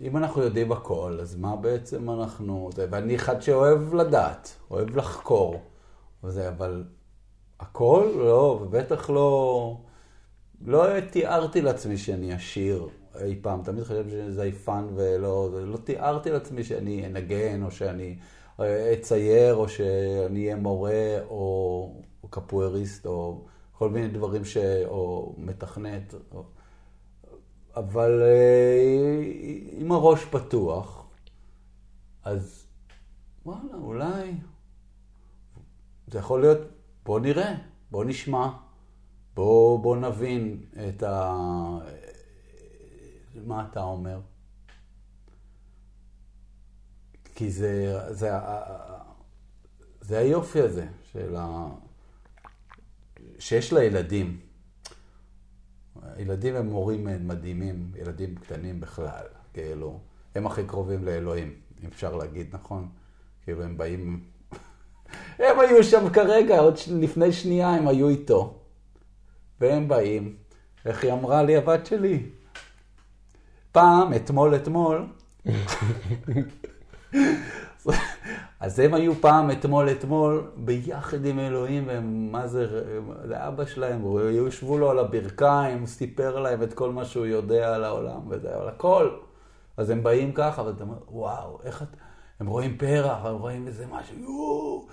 אם אנחנו יודעים הכל, אז מה בעצם אנחנו... ואני אחד שאוהב לדעת, אוהב לחקור, וזה, אבל הכל? לא, ובטח לא... לא תיארתי לעצמי שאני עשיר אי פעם, תמיד חשבתי שאני זייפן ולא... לא תיארתי לעצמי שאני אנגן, או שאני אצייר, או שאני אהיה מורה, או, או קפואריסט, או כל מיני דברים ש... או מתכנת. או... אבל אה, עם הראש פתוח, אז וואלה, אולי זה יכול להיות, בוא נראה, בוא נשמע, בוא, בוא נבין את ה... מה אתה אומר? כי זה, זה, זה היופי הזה של ה... שיש לילדים. ילדים הם מורים מדהימים, ילדים קטנים בכלל, כאילו, הם הכי קרובים לאלוהים, אם אפשר להגיד, נכון? כאילו, הם באים... הם היו שם כרגע, עוד לפני שנייה הם היו איתו. והם באים, איך היא אמרה לי, הבת שלי? פעם, אתמול, אתמול, אז הם היו פעם, אתמול, אתמול, ביחד עם אלוהים, והם, מה זה, זה אבא שלהם, יושבו לו על הברכיים, הוא סיפר להם את כל מה שהוא יודע על העולם, וזה, על הכל. אז הם באים ככה, ואתה אומר, וואו, איך את... הם רואים פרח, הם רואים איזה משהו, יואו.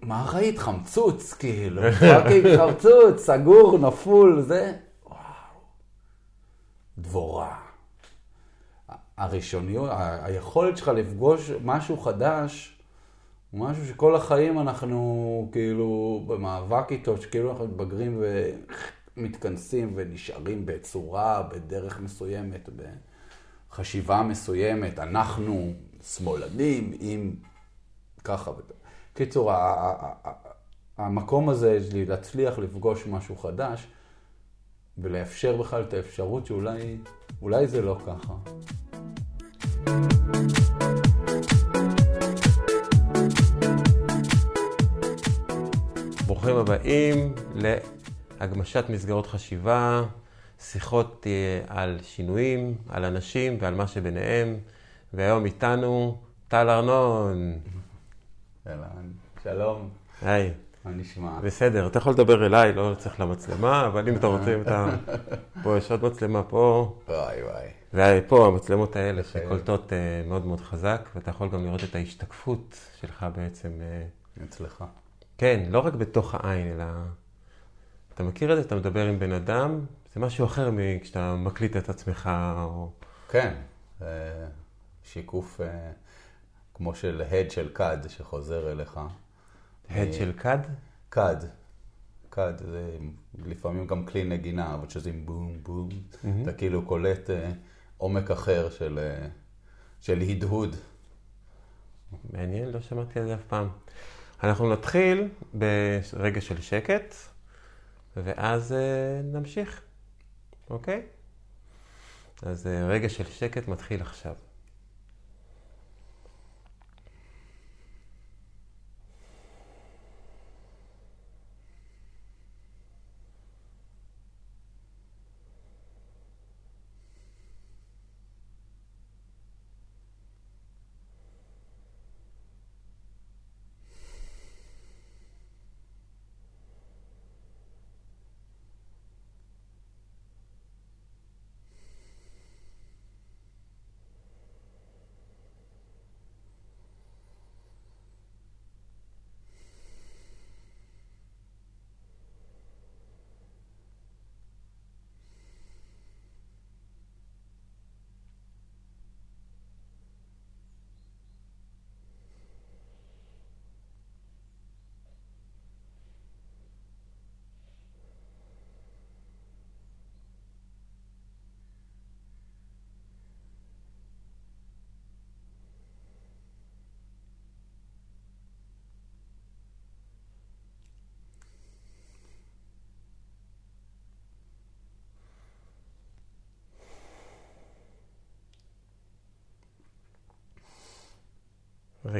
מה ראית? חמצוץ, כאילו. חמצוץ, סגור, נפול, זה. וואו. דבורה. הראשוניות, היכולת שלך לפגוש משהו חדש, הוא משהו שכל החיים אנחנו כאילו במאבק איתו, שכאילו אנחנו מתבגרים ומתכנסים ונשארים בצורה, בדרך מסוימת, בחשיבה מסוימת, אנחנו שמאלנים עם ככה. קיצור, המקום הזה שלי להצליח לפגוש משהו חדש ולאפשר בכלל את האפשרות שאולי זה לא ככה. ברוכים הבאים להגמשת מסגרות חשיבה, שיחות אה, על שינויים, על אנשים ועל מה שביניהם, והיום איתנו טל ארנון. שלום. היי. מה נשמע? בסדר, אתה יכול לדבר אליי, לא צריך למצלמה, אבל אם אתה רוצה, אם אתה... פה יש עוד מצלמה פה. וואי וואי. ופה המצלמות האלה שקולטות אה, מאוד מאוד חזק, ואתה יכול גם לראות את ההשתקפות שלך בעצם. אה, אצלך. כן, לא רק בתוך העין, אלא... אתה מכיר את זה? אתה מדבר עם בן אדם, זה משהו אחר מכשאתה מקליט את עצמך, או... כן, שיקוף אה, כמו של הד של כד שחוזר אליך. הד של כד? כד. כד, זה לפעמים גם כלי נגינה, אבל שזה עם בום בום, mm-hmm. אתה כאילו קולט עומק אחר של, של הדהוד. מעניין, לא שמעתי על זה אף פעם. אנחנו נתחיל ברגע של שקט, ואז נמשיך, אוקיי? אז רגע של שקט מתחיל עכשיו.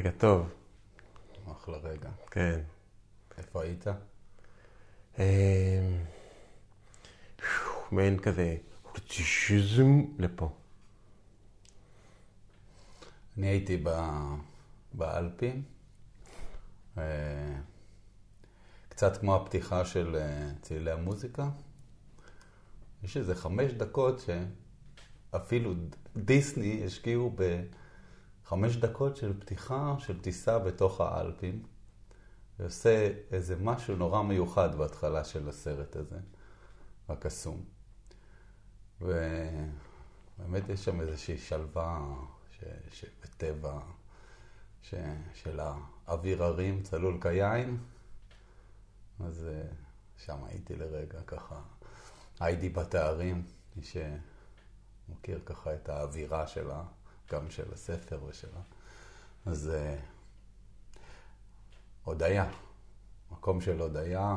רגע טוב. אחלה רגע. כן. איפה היית? אמ, מעין כזה, לפה. אני הייתי ב... באלפים, אה, קצת כמו הפתיחה של אה, צלילי המוזיקה. יש איזה חמש דקות שאפילו דיסני השקיעו בחמש דקות של פתיחה של טיסה בתוך האלפים. ועושה איזה משהו נורא מיוחד בהתחלה של הסרט הזה, הקסום. ובאמת יש שם איזושהי שלווה ש... שבטבע, ש... של האוויר הרים צלול כיין. אז אה, שם הייתי לרגע ככה, הייתי בתארים, מי שמכיר ככה את האווירה שלה, גם של הספר ושלה. אז אה, הודיה, מקום של הודיה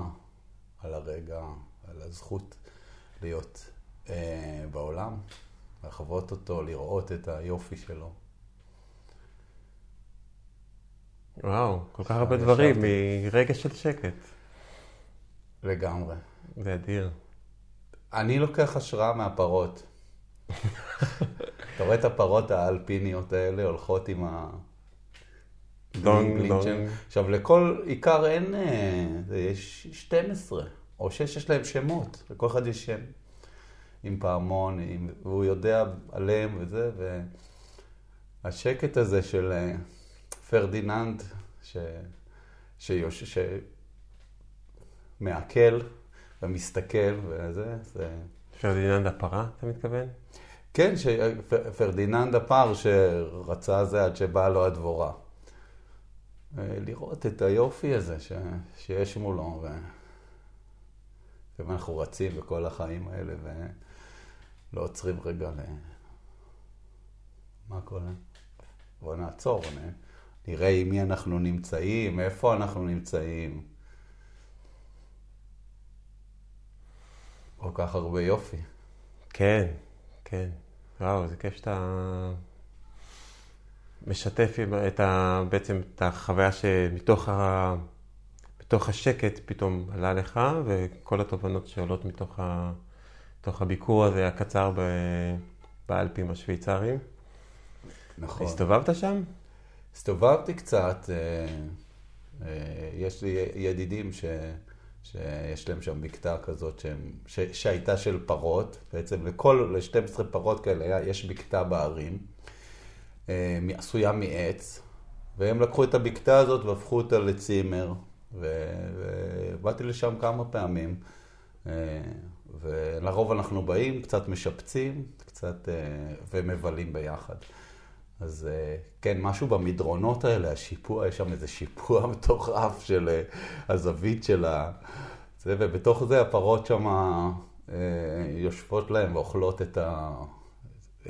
על הרגע, על הזכות להיות אה, בעולם, לחוות אותו, לראות את היופי שלו. וואו, כל כך הרבה דברים מרגע של שקט. לגמרי. זה אדיר. אני לוקח השראה מהפרות. אתה רואה את הפרות האלפיניות האלה הולכות עם ה... דונג, דונג. עכשיו, לכל איכר אין, אה, יש 12 או 6 יש להם שמות, לכל אחד יש שם. עם פעמון, עם, והוא יודע עליהם וזה, והשקט הזה של אה, פרדיננד, ש, שיוש, שמעכל ומסתכל וזה, זה... פרדיננד הפרה, אתה מתכוון? כן, ש... פרדיננד הפר שרצה זה עד שבאה לו הדבורה. אה, לראות את היופי הזה ש... שיש מולו, ו... ואנחנו רצים בכל החיים האלה ולא עוצרים רגע ל... מה קורה? בוא נעצור, נ... נראה עם מי אנחנו נמצאים, איפה אנחנו נמצאים. כל כך הרבה יופי. כן, כן. וואו, זה כיף שאתה משתף את ה, בעצם את החוויה שמתוך ה, מתוך השקט פתאום עלה לך, וכל התובנות שעולות מתוך, ה, מתוך הביקור הזה הקצר ב, באלפים השוויצריים. נכון. הסתובבת שם? הסתובבתי קצת, אה, אה, יש לי ידידים ש... שיש להם שם בקתה כזאת שהם, ש, שהייתה של פרות, בעצם לכל, ל-12 פרות כאלה יש בקתה בערים, אה, עשויה מעץ, והם לקחו את הבקתה הזאת והפכו אותה לצימר, ובאתי לשם כמה פעמים, אה, ולרוב אנחנו באים, קצת משפצים, קצת, אה, ומבלים ביחד. אז כן, משהו במדרונות האלה, השיפוע, יש שם איזה שיפוע מטורף של הזווית של ה... זה, ובתוך זה הפרות שם יושבות להם ואוכלות את, ה...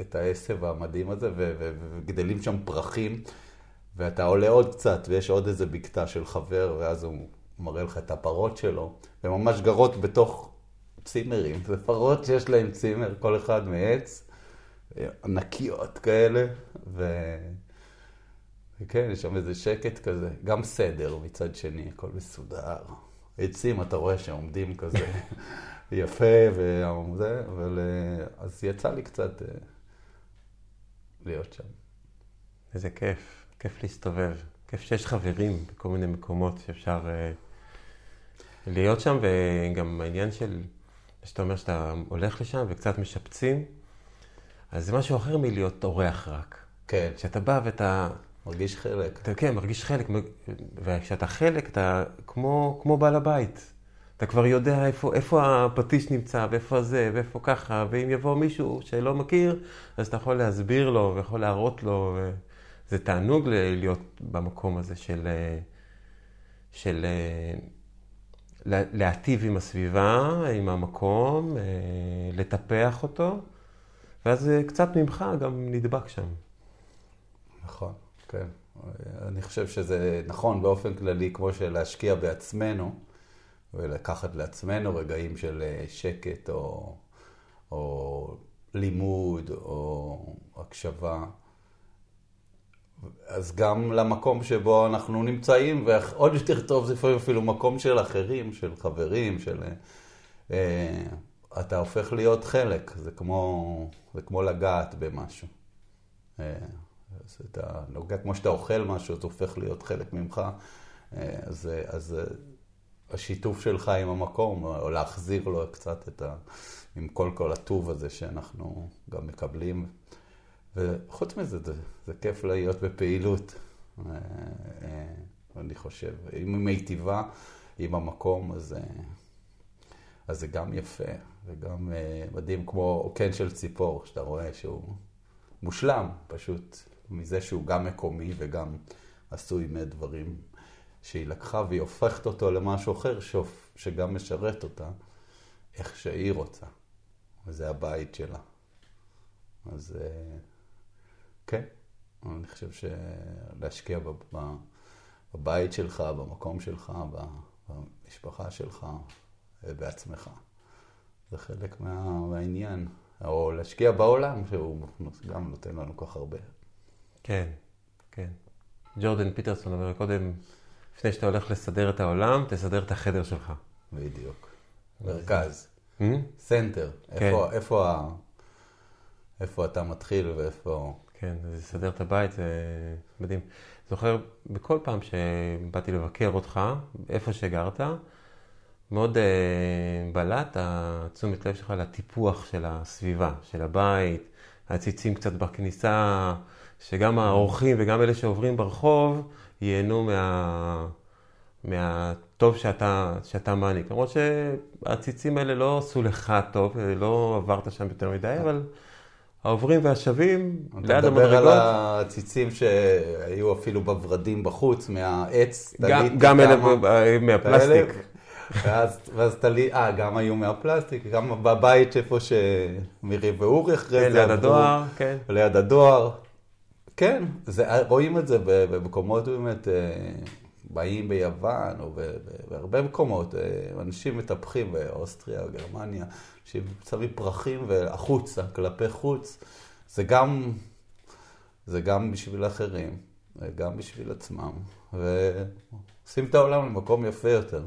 את העשב המדהים הזה, ו... וגדלים שם פרחים, ואתה עולה עוד קצת, ויש עוד איזה בקתה של חבר, ואז הוא מראה לך את הפרות שלו, והן ממש גרות בתוך צימרים. זה פרות שיש להן צימר, כל אחד מעץ. ענקיות כאלה, ו... וכן, יש שם איזה שקט כזה, גם סדר מצד שני, הכל מסודר. עצים, אתה רואה שעומדים כזה יפה, וזה, אבל אז יצא לי קצת אה, להיות שם. איזה כיף, כיף להסתובב. כיף שיש חברים בכל מיני מקומות שאפשר uh, להיות שם, וגם העניין של, שאתה אומר שאתה הולך לשם וקצת משפצים, אז זה משהו אחר מלהיות אורח רק. כן. כשאתה בא ואתה... מרגיש חלק. אתה כן, מרגיש חלק, וכשאתה חלק, אתה כמו, כמו בעל הבית. אתה כבר יודע איפה, איפה הפטיש נמצא, ואיפה זה, ואיפה ככה, ואם יבוא מישהו שלא מכיר, אז אתה יכול להסביר לו, ויכול להראות לו. זה תענוג להיות במקום הזה של, של להטיב עם הסביבה, עם המקום, לטפח אותו. ואז אה, קצת ממך גם נדבק שם. נכון, כן. אני חושב שזה נכון באופן כללי, כמו שלהשקיע בעצמנו, ולקחת לעצמנו רגעים של אה, שקט או, או לימוד או הקשבה. אז גם למקום שבו אנחנו נמצאים, ועוד יותר טוב זה לפעמים אפילו מקום של אחרים, של חברים, של... אה, אתה הופך להיות חלק, זה כמו, זה כמו לגעת במשהו. אה, אז אתה נוגע, כמו שאתה אוכל משהו, זה הופך להיות חלק ממך. אה, אז, אז השיתוף שלך עם המקום, או להחזיר לו קצת את ה... עם כל כל הטוב הזה שאנחנו גם מקבלים. וחוץ מזה, זה, זה כיף להיות בפעילות, אני חושב. אם היא מיטיבה עם המקום, אז, אז זה גם יפה, וגם מדהים, כמו קן של ציפור, שאתה רואה שהוא מושלם, פשוט מזה שהוא גם מקומי וגם עשוי מדברים שהיא לקחה והיא הופכת אותו למשהו אחר שוף, שגם משרת אותה איך שהיא רוצה. וזה הבית שלה. אז כן, אני חושב שלהשקיע בבית שלך, במקום שלך, במשפחה שלך, בעצמך, זה חלק מה, מהעניין. או להשקיע בעולם, שהוא גם נותן לנו כל כך הרבה. כן, כן. ג'ורדן פיטרסון אומר קודם, לפני שאתה הולך לסדר את העולם, תסדר את החדר שלך. בדיוק. מרכז. center. כן. איפה, איפה אתה מתחיל ואיפה... כן, לסדר את הבית זה מדהים. זוכר, בכל פעם שבאתי לבקר אותך, איפה שגרת, מאוד אה, בלט התשומת לב שלך לטיפוח של הסביבה, של הבית, הציצים קצת בכניסה, שגם האורחים וגם אלה שעוברים ברחוב ייהנו מה... מהטוב שאתה, שאתה מעניק. למרות שהציצים האלה לא עשו לך טוב, לא עברת שם יותר מדי, אבל העוברים והשבים ליד המדרגות. אתה מדבר על הציצים שהיו אפילו בוורדים בחוץ, מהעץ, גם, גם אלה מהפלסטיק. ואז, תלי, אה, גם היו מהפלסטיק, גם בבית איפה שמירי ואורי אחרי כן, זה. ליד הדואר, כן. ליד הדואר. כן, זה, רואים את זה במקומות באמת, אה, באים ביוון או בהרבה מקומות, אה, אנשים מטפחים באוסטריה, גרמניה, ששמים פרחים והחוצה, כלפי חוץ, זה גם, זה גם בשביל אחרים, גם בשביל עצמם, ועושים את העולם למקום יפה יותר.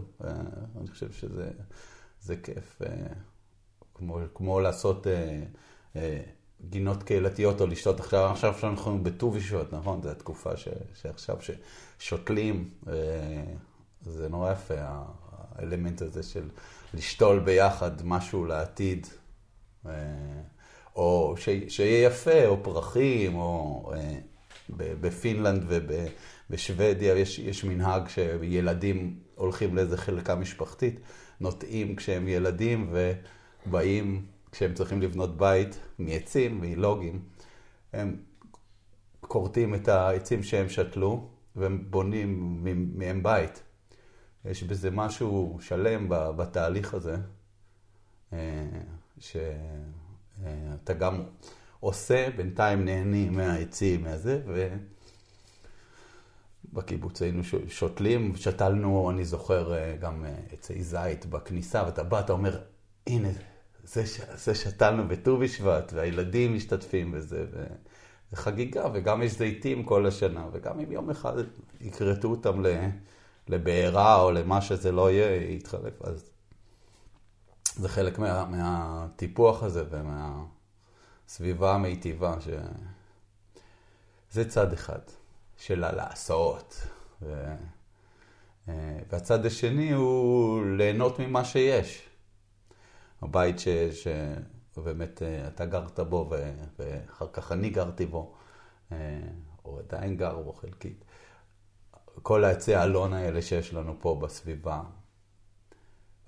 אני חושב שזה כיף, אה, כמו, כמו לעשות... גינות קהילתיות או לשתות עכשיו, עכשיו שאנחנו בט"ו בשבט, נכון? זו התקופה ש, שעכשיו ששותלים, אה, זה נורא יפה, האלמנט הזה של לשתול ביחד משהו לעתיד, אה, או ש, שיהיה יפה, או פרחים, או אה, בפינלנד ובשוודיה יש, יש מנהג שילדים הולכים לאיזה חלקה משפחתית, נוטעים כשהם ילדים ובאים כשהם צריכים לבנות בית מעצים, מאילוגים, הם כורתים את העצים שהם שתלו, והם בונים מהם בית. יש בזה משהו שלם בתהליך הזה, אה, שאתה גם עושה, בינתיים נהנים מהעצים, מהזה, ובקיבוץ היינו שותלים, שתלנו, אני זוכר, אה, גם אה, עצי זית בכניסה, ואתה בא, אתה אומר, הנה, זה, זה שתלנו בט"ו בשבט, והילדים משתתפים בזה, זה חגיגה, וגם יש זיתים כל השנה, וגם אם יום אחד יכרתו אותם לבעירה או למה שזה לא יהיה, יתחלף, אז זה חלק מה, מהטיפוח הזה ומהסביבה המיטיבה, ש... זה צד אחד של הלעשות. ו... והצד השני הוא ליהנות ממה שיש. הבית ש... ש... באמת אה, אתה גרת בו ואחר כך אני גרתי בו, אה, או עדיין גר בו חלקית. כל העצי האלון האלה שיש לנו פה בסביבה.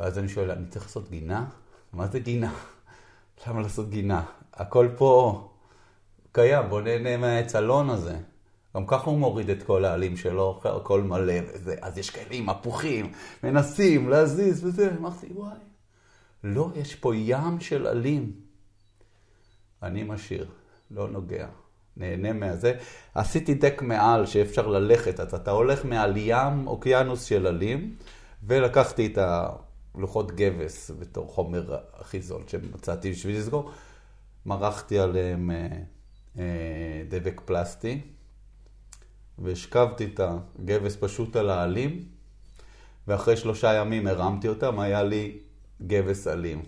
ואז אני שואל, אני צריך לעשות גינה? מה זה גינה? למה לעשות גינה? הכל פה קיים, בוא נהנה מהעץ אלון הזה. גם ככה הוא מוריד את כל העלים שלו, הכל מלא וזה, אז יש כאלה עם הפוכים, מנסים להזיז וזה, אמרתי, וואי. לא, יש פה ים של עלים. אני משאיר, לא נוגע. נהנה מהזה. עשיתי דק מעל שאפשר ללכת, אז אתה הולך מעל ים, אוקיינוס של עלים, ולקחתי את הלוחות גבס בתור חומר הכי זול שמצאתי בשביל לסגור. מרחתי עליהם אה, אה, דבק פלסטי, והשכבתי את הגבס פשוט על העלים, ואחרי שלושה ימים הרמתי אותם, היה לי גבס אלים.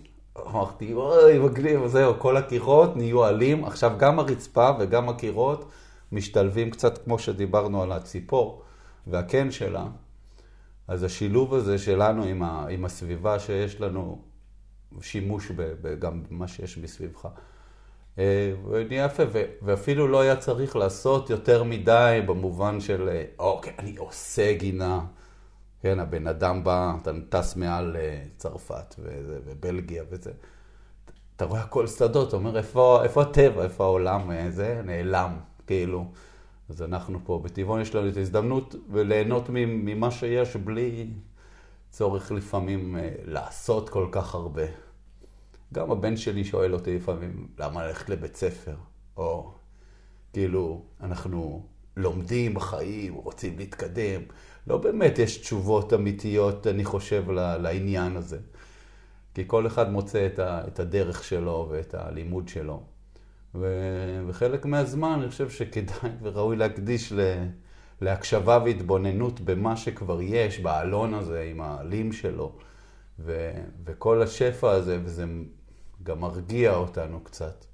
אמרתי, אוי, מגניב, זהו, כל הקירות נהיו אלים. עכשיו, גם הרצפה וגם הקירות משתלבים קצת כמו שדיברנו על הציפור והקן שלה, אז השילוב הזה שלנו עם, ה, עם הסביבה שיש לנו שימוש ב, ב, גם במה שיש מסביבך. אה, נהיה יפה, ואפילו לא היה צריך לעשות יותר מדי במובן של, אה, אוקיי, אני עושה גינה. כן, הבן אדם בא, אתה טס מעל אה, צרפת וזה, ובלגיה וזה. אתה רואה הכל שדות, אתה אומר, איפה, איפה הטבע, איפה העולם, זה נעלם, כאילו. אז אנחנו פה בטבעון יש לנו את ההזדמנות וליהנות ממה שיש בלי צורך לפעמים לעשות כל כך הרבה. גם הבן שלי שואל אותי לפעמים, למה ללכת לבית ספר? או כאילו, אנחנו לומדים בחיים, רוצים להתקדם. לא באמת יש תשובות אמיתיות, אני חושב, לעניין הזה. כי כל אחד מוצא את, הדרך שלו ואת הלימוד שלו. וחלק מהזמן אני חושב שכדאי וראוי להקדיש ל, להקשבה והתבוננות במה שכבר יש, בעלון הזה עם העלים שלו. ו, וכל השפע הזה, וזה גם מרגיע אותנו קצת,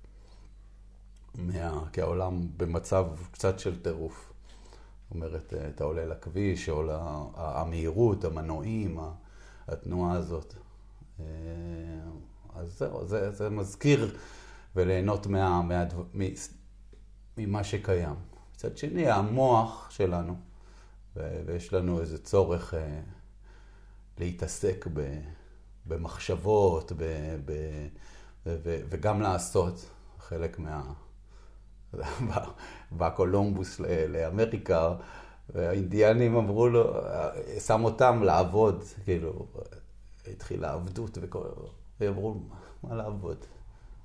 מה... כי העולם במצב קצת של טירוף. זאת אומרת, אתה עולה לכביש, עולה המהירות, המנועים, התנועה הזאת. אה, אז זהו, זה, זה מזכיר וליהנות מה, מה, ממה שקיים. מצד שני, המוח שלנו, ויש לנו איזה צורך אה, להתעסק במחשבות, ב, ב, וגם לעשות, חלק מה... בא קולומבוס לאמריקה, והאינדיאנים אמרו לו, שם אותם לעבוד, כאילו, התחילה עבדות, ואמרו, מה לעבוד?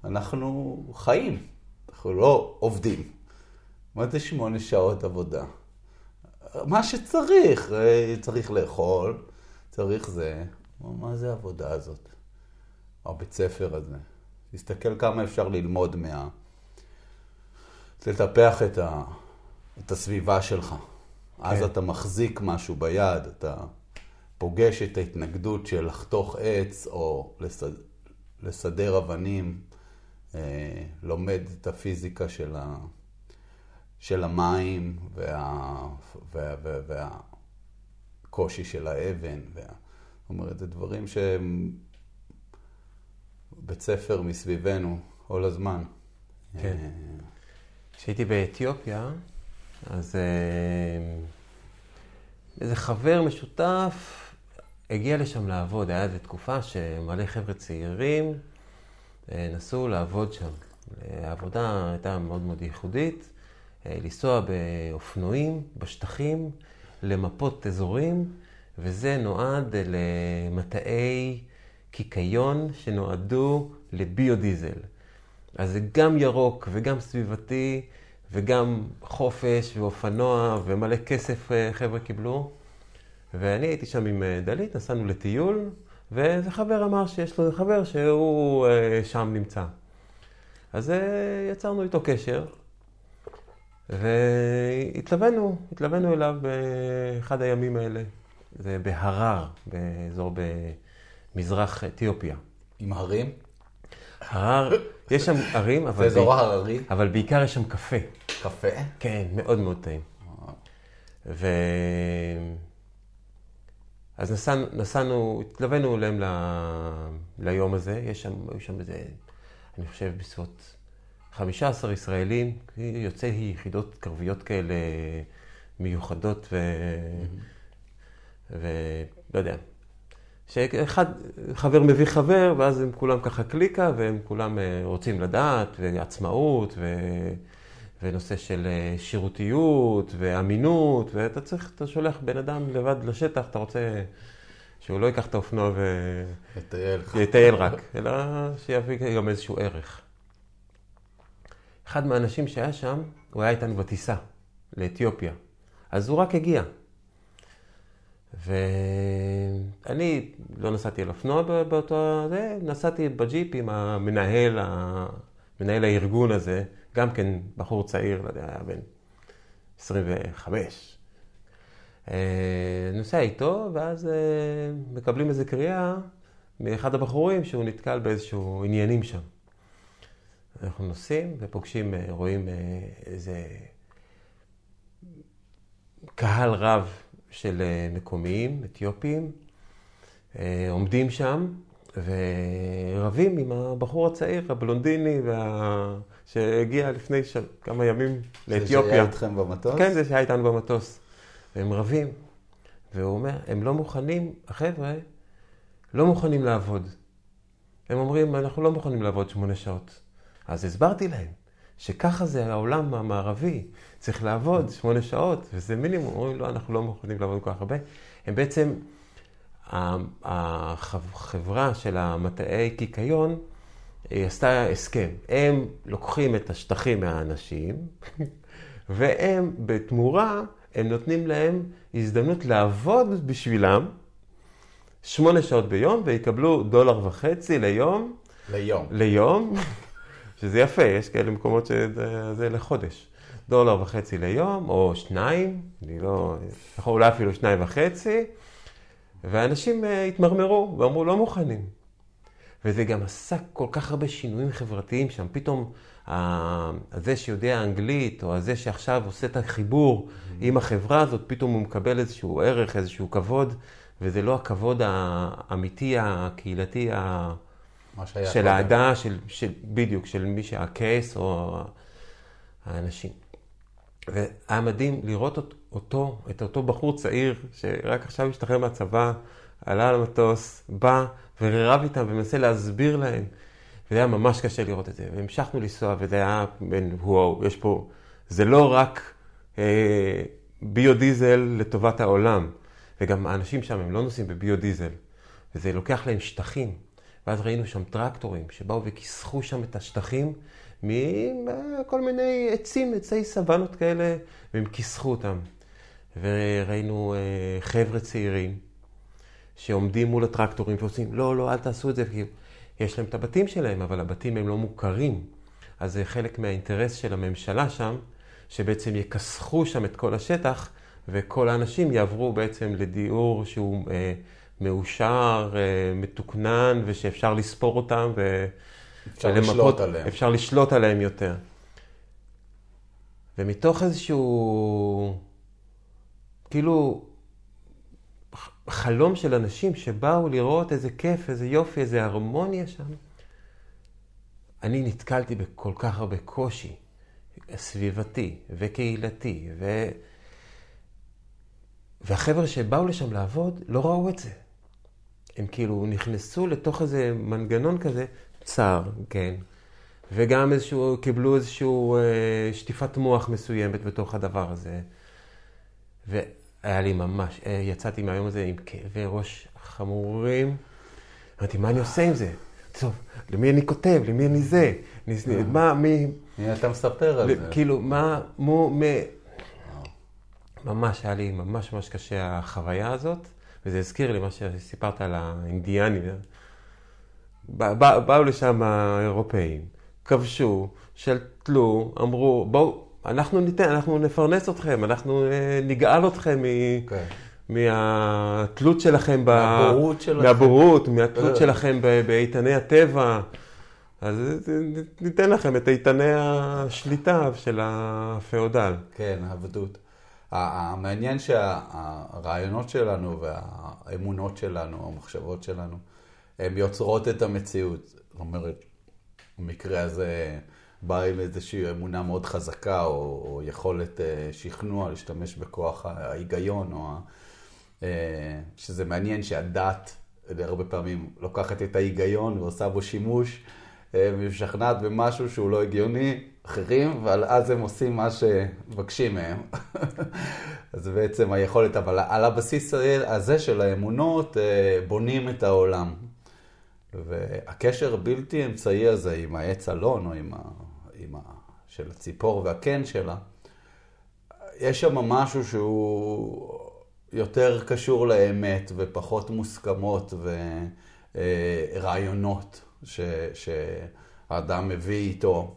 אנחנו חיים, אנחנו לא עובדים. מה זה שמונה שעות עבודה? מה שצריך, צריך לאכול, צריך זה. מה זה העבודה הזאת? הבית ספר הזה. תסתכל כמה אפשר ללמוד מה... לטפח את, ה... את הסביבה שלך. כן. אז אתה מחזיק משהו ביד, אתה פוגש את ההתנגדות של לחתוך עץ או לסד... לסדר אבנים, אה, לומד את הפיזיקה של, ה... של המים וה... וה... וה... והקושי של האבן. וה... זאת אומרת, זה דברים שהם בית ספר מסביבנו כל הזמן. כן. אה, כשהייתי באתיופיה, אז אה, איזה חבר משותף הגיע לשם לעבוד. היה איזו תקופה שמלא חבר'ה צעירים אה, נסעו לעבוד שם. העבודה הייתה מאוד מאוד ייחודית, לנסוע באופנועים, בשטחים, למפות אזורים, וזה נועד למטעי קיקיון שנועדו לביודיזל. אז זה גם ירוק וגם סביבתי וגם חופש ואופנוע ומלא כסף אה, חבר'ה קיבלו. ואני הייתי שם עם אה, דלית, נסענו לטיול, ואיזה חבר אמר שיש לו חבר שהוא אה, שם נמצא. אז יצרנו איתו קשר, והתלווינו, התלווינו אליו באחד הימים האלה. זה בהרר, באזור ב... מזרח אתיופיה. עם הרים? הרר, יש שם ערים, אבל, זה אזור הררי. אבל בעיקר יש שם קפה. קפה? כן, מאוד מאוד טעים. ו... אז נסענו, נסענו התלווינו אליהם ל... ליום הזה, יש שם, היו שם איזה, אני חושב, בסביבות 15 ישראלים, יוצאי יחידות קרביות כאלה מיוחדות ו... Mm-hmm. ולא יודע, שאחד, חבר מביא חבר, ואז הם כולם ככה קליקה, והם כולם אה, רוצים לדעת, ועצמאות, ו... ונושא של אה, שירותיות, ואמינות, ואתה צריך, אתה שולח בן אדם לבד לשטח, אתה רוצה שהוא לא ייקח את האופנוע ו... יטייל. יטייל רק, אלא שיביא גם איזשהו ערך. אחד מהאנשים שהיה שם, הוא היה איתנו בטיסה לאתיופיה. אז הוא רק הגיע. ואני לא נסעתי על אופנוע באותו זה, נסעתי בג'יפ עם המנהל, מנהל הארגון הזה, גם כן בחור צעיר, לא יודע, היה בן 25. אה, נוסע איתו, ואז אה, מקבלים איזו קריאה מאחד הבחורים שהוא נתקל באיזשהו עניינים שם. אנחנו נוסעים ופוגשים, אה, רואים איזה קהל רב של אה, מקומיים, אתיופים, אה, עומדים שם ורבים עם הבחור הצעיר, הבלונדיני, וה... שהגיע לפני ש... כמה ימים לאתיופיה. זה שהיה איתכם במטוס? כן, זה שהיה איתנו במטוס. והם רבים. והוא אומר, הם לא מוכנים, החבר'ה לא מוכנים לעבוד. הם אומרים, אנחנו לא מוכנים לעבוד שמונה שעות. אז הסברתי להם שככה זה העולם המערבי, צריך לעבוד שמונה שעות, וזה מינימום. אומרים, לא, אנחנו לא מוכנים לעבוד כל כך הרבה. הם בעצם, החברה של המטעי קיקיון, עשתה הסכם. הם לוקחים את השטחים מהאנשים, והם בתמורה, הם נותנים להם הזדמנות לעבוד בשבילם שמונה שעות ביום, ויקבלו דולר וחצי ליום. ליום. ליום, שזה יפה, יש כאלה מקומות שזה לחודש. דולר וחצי ליום, או שניים, אני לא, יכול אולי אפילו שניים וחצי, ואנשים אה, התמרמרו ואמרו לא מוכנים. וזה גם עשה כל כך הרבה שינויים חברתיים שם. פתאום הזה שיודע אנגלית, או הזה שעכשיו עושה את החיבור. עם החברה הזאת, פתאום הוא מקבל איזשהו ערך, איזשהו כבוד, וזה לא הכבוד האמיתי, הקהילתי, של העדה, של, של, בדיוק, של מי שהקייס או האנשים. והיה מדהים לראות אותו, את אותו בחור צעיר, שרק עכשיו השתחרר מהצבא, עלה על המטוס, בא ורב איתם ומנסה להסביר להם. וזה היה ממש קשה לראות את זה. והמשכנו לנסוע, וזה היה בין, וואו, יש פה, זה לא רק אה, ביודיזל לטובת העולם, וגם האנשים שם, הם לא נוסעים בביודיזל, וזה לוקח להם שטחים. ואז ראינו שם טרקטורים שבאו וכיסחו שם את השטחים מכל מיני עצים, עצי סוואנות כאלה, והם כיסחו אותם. וראינו אה, חבר'ה צעירים שעומדים מול הטרקטורים ועושים, לא, לא, אל תעשו את זה, כי יש להם את הבתים שלהם, אבל הבתים הם לא מוכרים. אז זה חלק מהאינטרס של הממשלה שם, שבעצם יכסחו שם את כל השטח, וכל האנשים יעברו בעצם לדיור שהוא אה, מאושר, אה, מתוקנן, ושאפשר לספור אותם, ו... אפשר ולמפות, לשלוט עליהם. אפשר לשלוט עליהם יותר. ומתוך איזשהו, כאילו, חלום של אנשים שבאו לראות איזה כיף, איזה יופי, איזה הרמוניה שם, אני נתקלתי בכל כך הרבה קושי סביבתי וקהילתי, ו... והחבר'ה שבאו לשם לעבוד לא ראו את זה. הם כאילו נכנסו לתוך איזה מנגנון כזה, צר, כן, וגם איזשהו, קיבלו איזשהו אה, שטיפת מוח מסוימת בתוך הדבר הזה. והיה לי ממש, אה, יצאתי מהיום הזה עם כאבי ראש חמורים. אמרתי, מה אני עושה עם זה? טוב, למי אני כותב? למי אני זה? מה, מי... אתה מספר על זה? כאילו, מה, מו, מ... ממש היה לי ממש ממש קשה החוויה הזאת, וזה הזכיר לי מה שסיפרת על האינדיאנים. באו לשם האירופאים, כבשו, שלטלו, אמרו, בואו, אנחנו ניתן, אנחנו נפרנס אתכם, אנחנו אה, נגאל אתכם מ... Okay. כן. מהתלות שלכם, מהבורות שלכם, מהבורות, מהתלות אה. שלכם באיתני הטבע. אז ניתן לכם את איתני השליטה של הפאודל. כן, העבדות. המעניין שהרעיונות שלנו והאמונות שלנו, המחשבות שלנו, הן יוצרות את המציאות. זאת אומרת, במקרה הזה בא עם איזושהי אמונה מאוד חזקה, או, או יכולת אה, שכנוע להשתמש בכוח ההיגיון, או אה, שזה מעניין שהדת הרבה פעמים לוקחת את ההיגיון ועושה בו שימוש, ומשכנעת אה, במשהו שהוא לא הגיוני, אחרים, אבל אז הם עושים מה שמבקשים מהם. אז בעצם היכולת, אבל על הבסיס הזה של האמונות בונים את העולם. והקשר הבלתי אמצעי הזה עם העץ אלון, או עם ה... עם ה... של הציפור והקן שלה, יש שם משהו שהוא יותר קשור לאמת ופחות מוסכמות ורעיונות ש... שהאדם מביא איתו,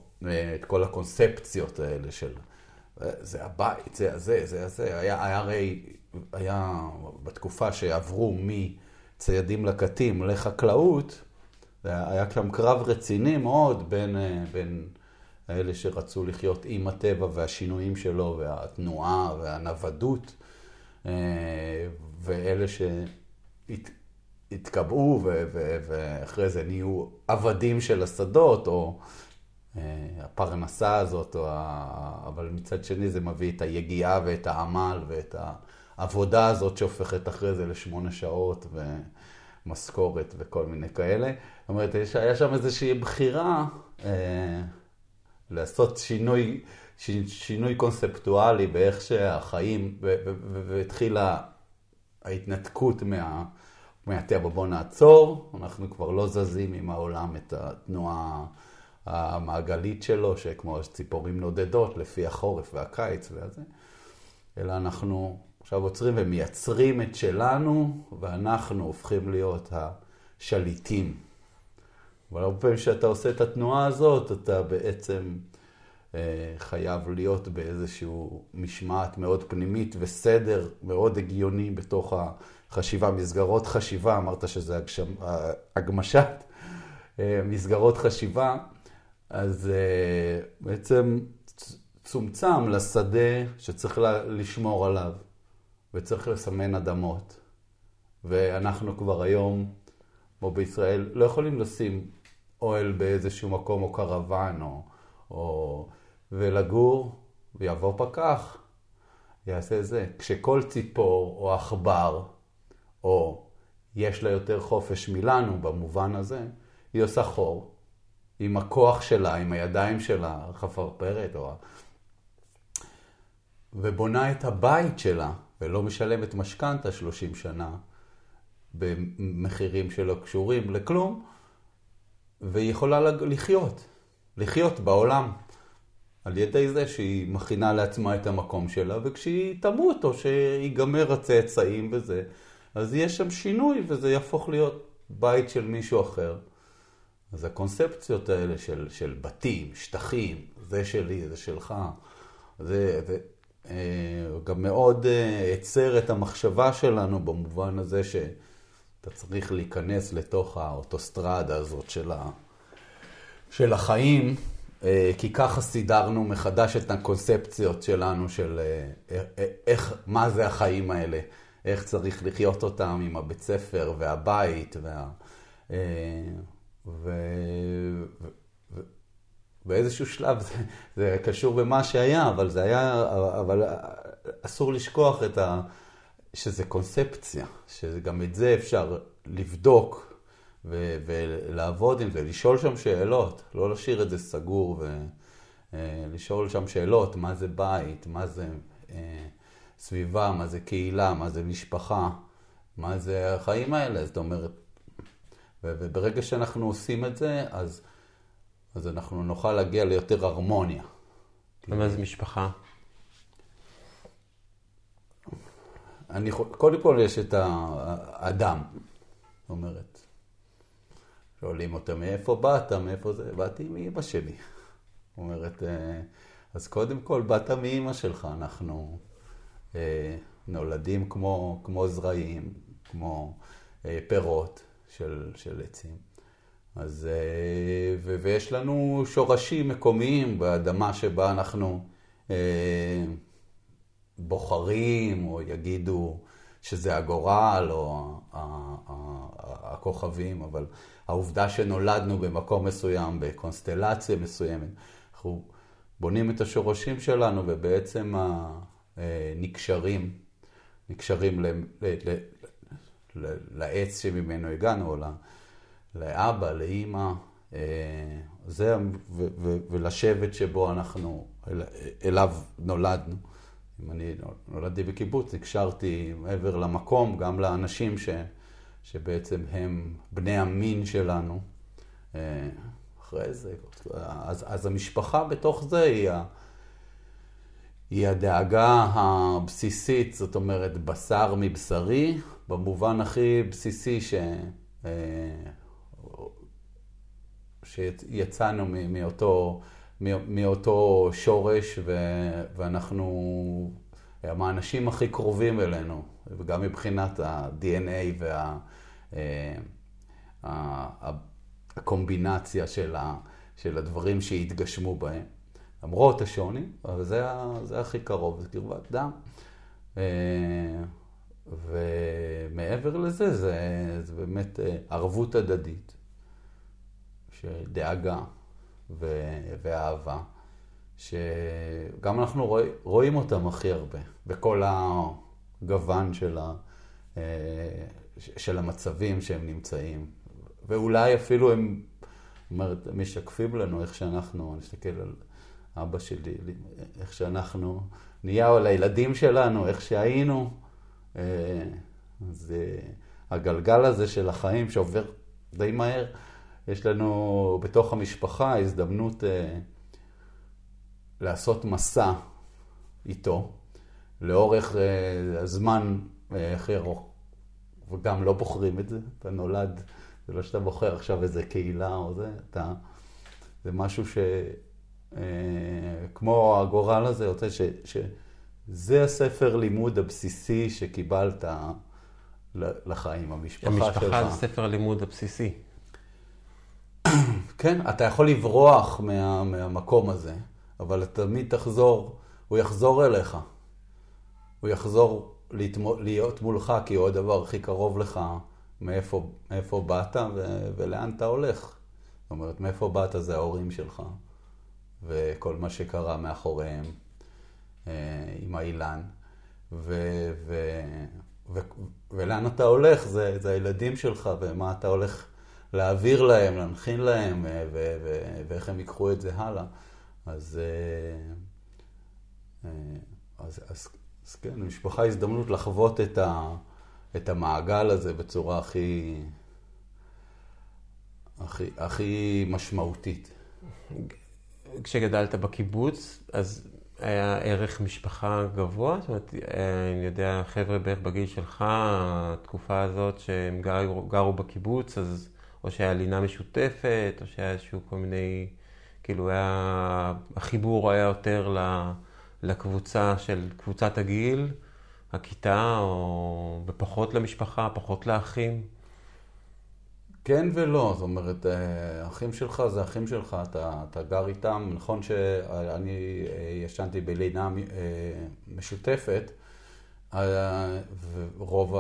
את כל הקונספציות האלה של זה הבית, זה הזה, זה הזה. היה, היה הרי, היה בתקופה שעברו מציידים לקטים לחקלאות, היה שם קרב רציני מאוד בין, בין האלה שרצו לחיות עם הטבע והשינויים שלו והתנועה והנוודות, אה, ואלה שהתקבעו ואחרי זה נהיו עבדים של השדות, או אה, הפרנסה הזאת, או ה... אבל מצד שני זה מביא את היגיעה ואת העמל ואת העבודה הזאת שהופכת אחרי זה לשמונה שעות ומשכורת וכל מיני כאלה. זאת אומרת, היה שם איזושהי בחירה. אה, לעשות שינוי, שינוי קונספטואלי באיך שהחיים, והתחילה ההתנתקות מה, מהטבע. בוא נעצור, אנחנו כבר לא זזים עם העולם את התנועה המעגלית שלו, שכמו ציפורים נודדות לפי החורף והקיץ וזה, אלא אנחנו עכשיו עוצרים ומייצרים את שלנו, ואנחנו הופכים להיות השליטים. אבל הרבה פעמים כשאתה עושה את התנועה הזאת, אתה בעצם אה, חייב להיות באיזשהו משמעת מאוד פנימית וסדר מאוד הגיוני בתוך החשיבה, מסגרות חשיבה, אמרת שזה הגשם, הגמשת אה, מסגרות חשיבה, אז אה, בעצם צומצם לשדה שצריך לשמור עליו וצריך לסמן אדמות. ואנחנו כבר היום, כמו בישראל, לא יכולים לשים אוהל באיזשהו מקום, או קרוון, או, או... ולגור, ויבוא פקח, יעשה זה. כשכל ציפור או עכבר, או יש לה יותר חופש מלנו במובן הזה, היא עושה חור. עם הכוח שלה, עם הידיים שלה, חפרפרת, או... ובונה את הבית שלה, ולא משלמת משכנתה 30 שנה במחירים שלא קשורים לכלום, והיא יכולה לחיות, לחיות בעולם. על ידי זה שהיא מכינה לעצמה את המקום שלה, וכשהיא תמות או שיגמר הצאצאים וזה, אז יש שם שינוי וזה יהפוך להיות בית של מישהו אחר. אז הקונספציות האלה של, של בתים, שטחים, זה שלי, זה שלך, זה, זה גם מאוד אה, הצר את המחשבה שלנו במובן הזה ש... אתה צריך להיכנס לתוך האוטוסטרדה הזאת של, ה... של החיים, אה, כי ככה סידרנו מחדש את הקונספציות שלנו של אה, אה, איך, מה זה החיים האלה, איך צריך לחיות אותם עם הבית ספר והבית, וה... ו... באיזשהו שלב זה, זה קשור במה שהיה, אבל זה היה, אבל אסור לשכוח את ה... שזה קונספציה, שגם את זה אפשר לבדוק ו- ולעבוד עם זה, לשאול שם שאלות, לא להשאיר את זה סגור ולשאול שם שאלות, מה זה בית, מה זה אה, סביבה, מה זה קהילה, מה זה משפחה, מה זה החיים האלה, זאת אומרת, וברגע שאנחנו עושים את זה, אז, אז אנחנו נוכל להגיע ליותר הרמוניה. מה זה משפחה? אני, קודם כל יש את האדם, זאת אומרת, שואלים אותה מאיפה באת, מאיפה זה, באתי מאימא שלי. אומרת, אה, אז קודם כל באת מאימא שלך, אנחנו אה, נולדים כמו, כמו זרעים, כמו אה, פירות של, של עצים. אז, ו, ויש לנו שורשים מקומיים באדמה שבה אנחנו בוחרים, או יגידו שזה הגורל, או הכוכבים, אבל העובדה שנולדנו במקום מסוים, בקונסטלציה מסוימת, אנחנו בונים את השורשים שלנו ובעצם נקשרים, נקשרים לעץ שממנו הגענו, או לאבא, לאימא, אה, זה, ולשבט שבו אנחנו, אליו נולדנו. אם אני נולדתי בקיבוץ, נקשרתי מעבר למקום, גם לאנשים ש, שבעצם הם בני המין שלנו. אה, אחרי זה, אז, אז המשפחה בתוך זה היא, ה, היא הדאגה הבסיסית, זאת אומרת, בשר מבשרי, במובן הכי בסיסי ש... אה, שיצאנו מאותו, מאותו שורש, ו, ואנחנו הם האנשים הכי קרובים אלינו, וגם מבחינת ה-DNA וה, של, ה, של הדברים שהתגשמו בהם. למרות השוני, אבל זה, זה הכי קרוב, זה קרבת דם. אה, ומעבר לזה, זה, זה באמת אה, ערבות הדדית, שדאגה ו, ואהבה, שגם אנחנו רואים, רואים אותם הכי הרבה, בכל הגוון של, ה, אה, של המצבים שהם נמצאים. ואולי אפילו הם, אומרת, משקפים לנו איך שאנחנו, אני מסתכל על אבא שלי, איך שאנחנו נהיה, או לילדים שלנו, איך שהיינו. אז אה, הגלגל הזה של החיים שעובר די מהר, יש לנו בתוך המשפחה הזדמנות אה, לעשות מסע איתו לאורך אה, הזמן הכי ארוך, וגם לא בוחרים את זה, אתה נולד, זה לא שאתה בוחר עכשיו איזה קהילה או זה, אתה, זה משהו ש... כמו הגורל הזה, יוצא ש... ש זה הספר לימוד הבסיסי שקיבלת לחיים, המשפחה, המשפחה שלך. המשפחה זה ספר הלימוד הבסיסי. כן, אתה יכול לברוח מה, מהמקום הזה, אבל תמיד תחזור, הוא יחזור אליך. הוא יחזור להתמו, להיות מולך, כי הוא הדבר הכי קרוב לך מאיפה, מאיפה באת ו, ולאן אתה הולך. זאת אומרת, מאיפה באת זה ההורים שלך, וכל מה שקרה מאחוריהם. אה, עם האילן, ו, ו, ו, ולאן אתה הולך, זה, זה הילדים שלך, ומה אתה הולך להעביר להם, להנחין להם, אה, ואיך הם ייקחו את זה הלאה. אז, אה, אז, אז, אז כן, למשפחה הזדמנות לחוות את, ה, את המעגל הזה בצורה הכי, הכי, הכי משמעותית. כשגדלת בקיבוץ, אז היה ערך משפחה גבוה? זאת אומרת, אה, אני יודע, חבר'ה בערך בגיל שלך, התקופה הזאת שהם גרו, גרו בקיבוץ, אז או שהיה לינה משותפת, או שהיה איזשהו כל מיני, כאילו היה, החיבור היה יותר לקבוצה של קבוצת הגיל, הכיתה, או ופחות למשפחה, פחות לאחים. כן ולא, זאת אומרת, אה, אחים שלך זה אחים שלך, אתה, אתה גר איתם, נכון שאני אה, ישנתי בלינה אה, משותפת, רוב,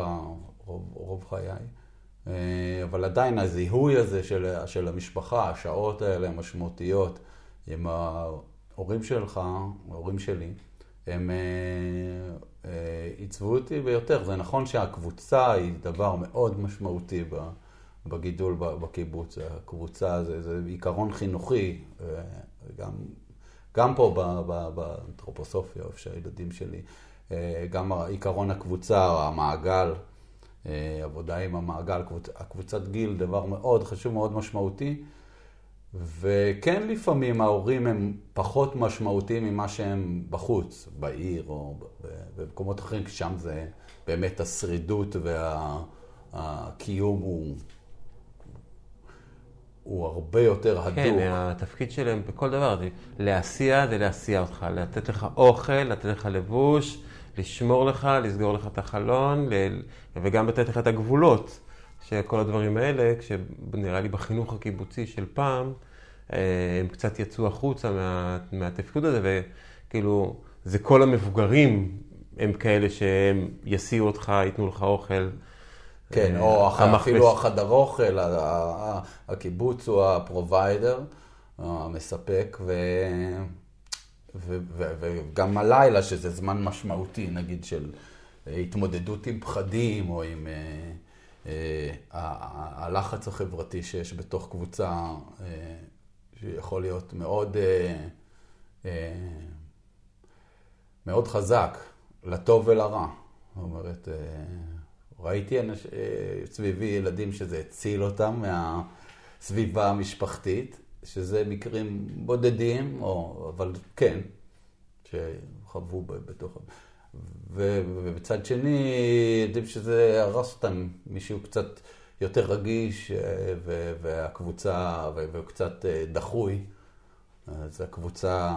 רוב, רוב חיי, אבל עדיין הזיהוי הזה של, של המשפחה, השעות האלה המשמעותיות עם ההורים שלך, ההורים שלי, הם עיצבו אותי ביותר. זה נכון שהקבוצה היא דבר מאוד משמעותי. בגידול בקיבוץ. הקבוצה זה, זה עיקרון חינוכי, אה, גם, גם פה באנתרופוסופיה, איפה שהילדים שלי, אה, גם עיקרון הקבוצה, המעגל, אה, עבודה עם המעגל, הקבוצת גיל, דבר מאוד חשוב, מאוד משמעותי. וכן, לפעמים ההורים הם פחות משמעותיים ממה שהם בחוץ, בעיר או במקומות אחרים, כי שם זה באמת השרידות והקיום הוא הוא הרבה יותר הדוק. כן, התפקיד שלהם בכל דבר, זה להסיע זה להסיע אותך, לתת לך אוכל, לתת לך לבוש, לשמור לך, לסגור לך את החלון, וגם לתת לך את הגבולות. שכל הדברים האלה, כשנראה לי בחינוך הקיבוצי של פעם, אה, הם קצת יצאו החוצה מה, מהתפקוד הזה, וכאילו, זה כל המבוגרים הם כאלה שהם יסיעו אותך, ייתנו לך אוכל. כן, או אפילו החדר אוכל, הקיבוץ הוא הפרוביידר, המספק, ו... וגם הלילה, שזה זמן משמעותי, נגיד, של התמודדות עם פחדים, או עם uh, uh, הלחץ החברתי שיש בתוך קבוצה, שיכול להיות מאוד, מאוד חזק, לטוב ולרע. זאת אומרת, ראיתי אנש... אה, סביבי ילדים שזה הציל אותם מהסביבה המשפחתית, שזה מקרים בודדים, או... אבל כן, שחוו בתוך... ובצד שני, יודעים שזה הרס אותם, מישהו קצת יותר רגיש, אה. והקבוצה. וקצת אה, דחוי, אז הקבוצה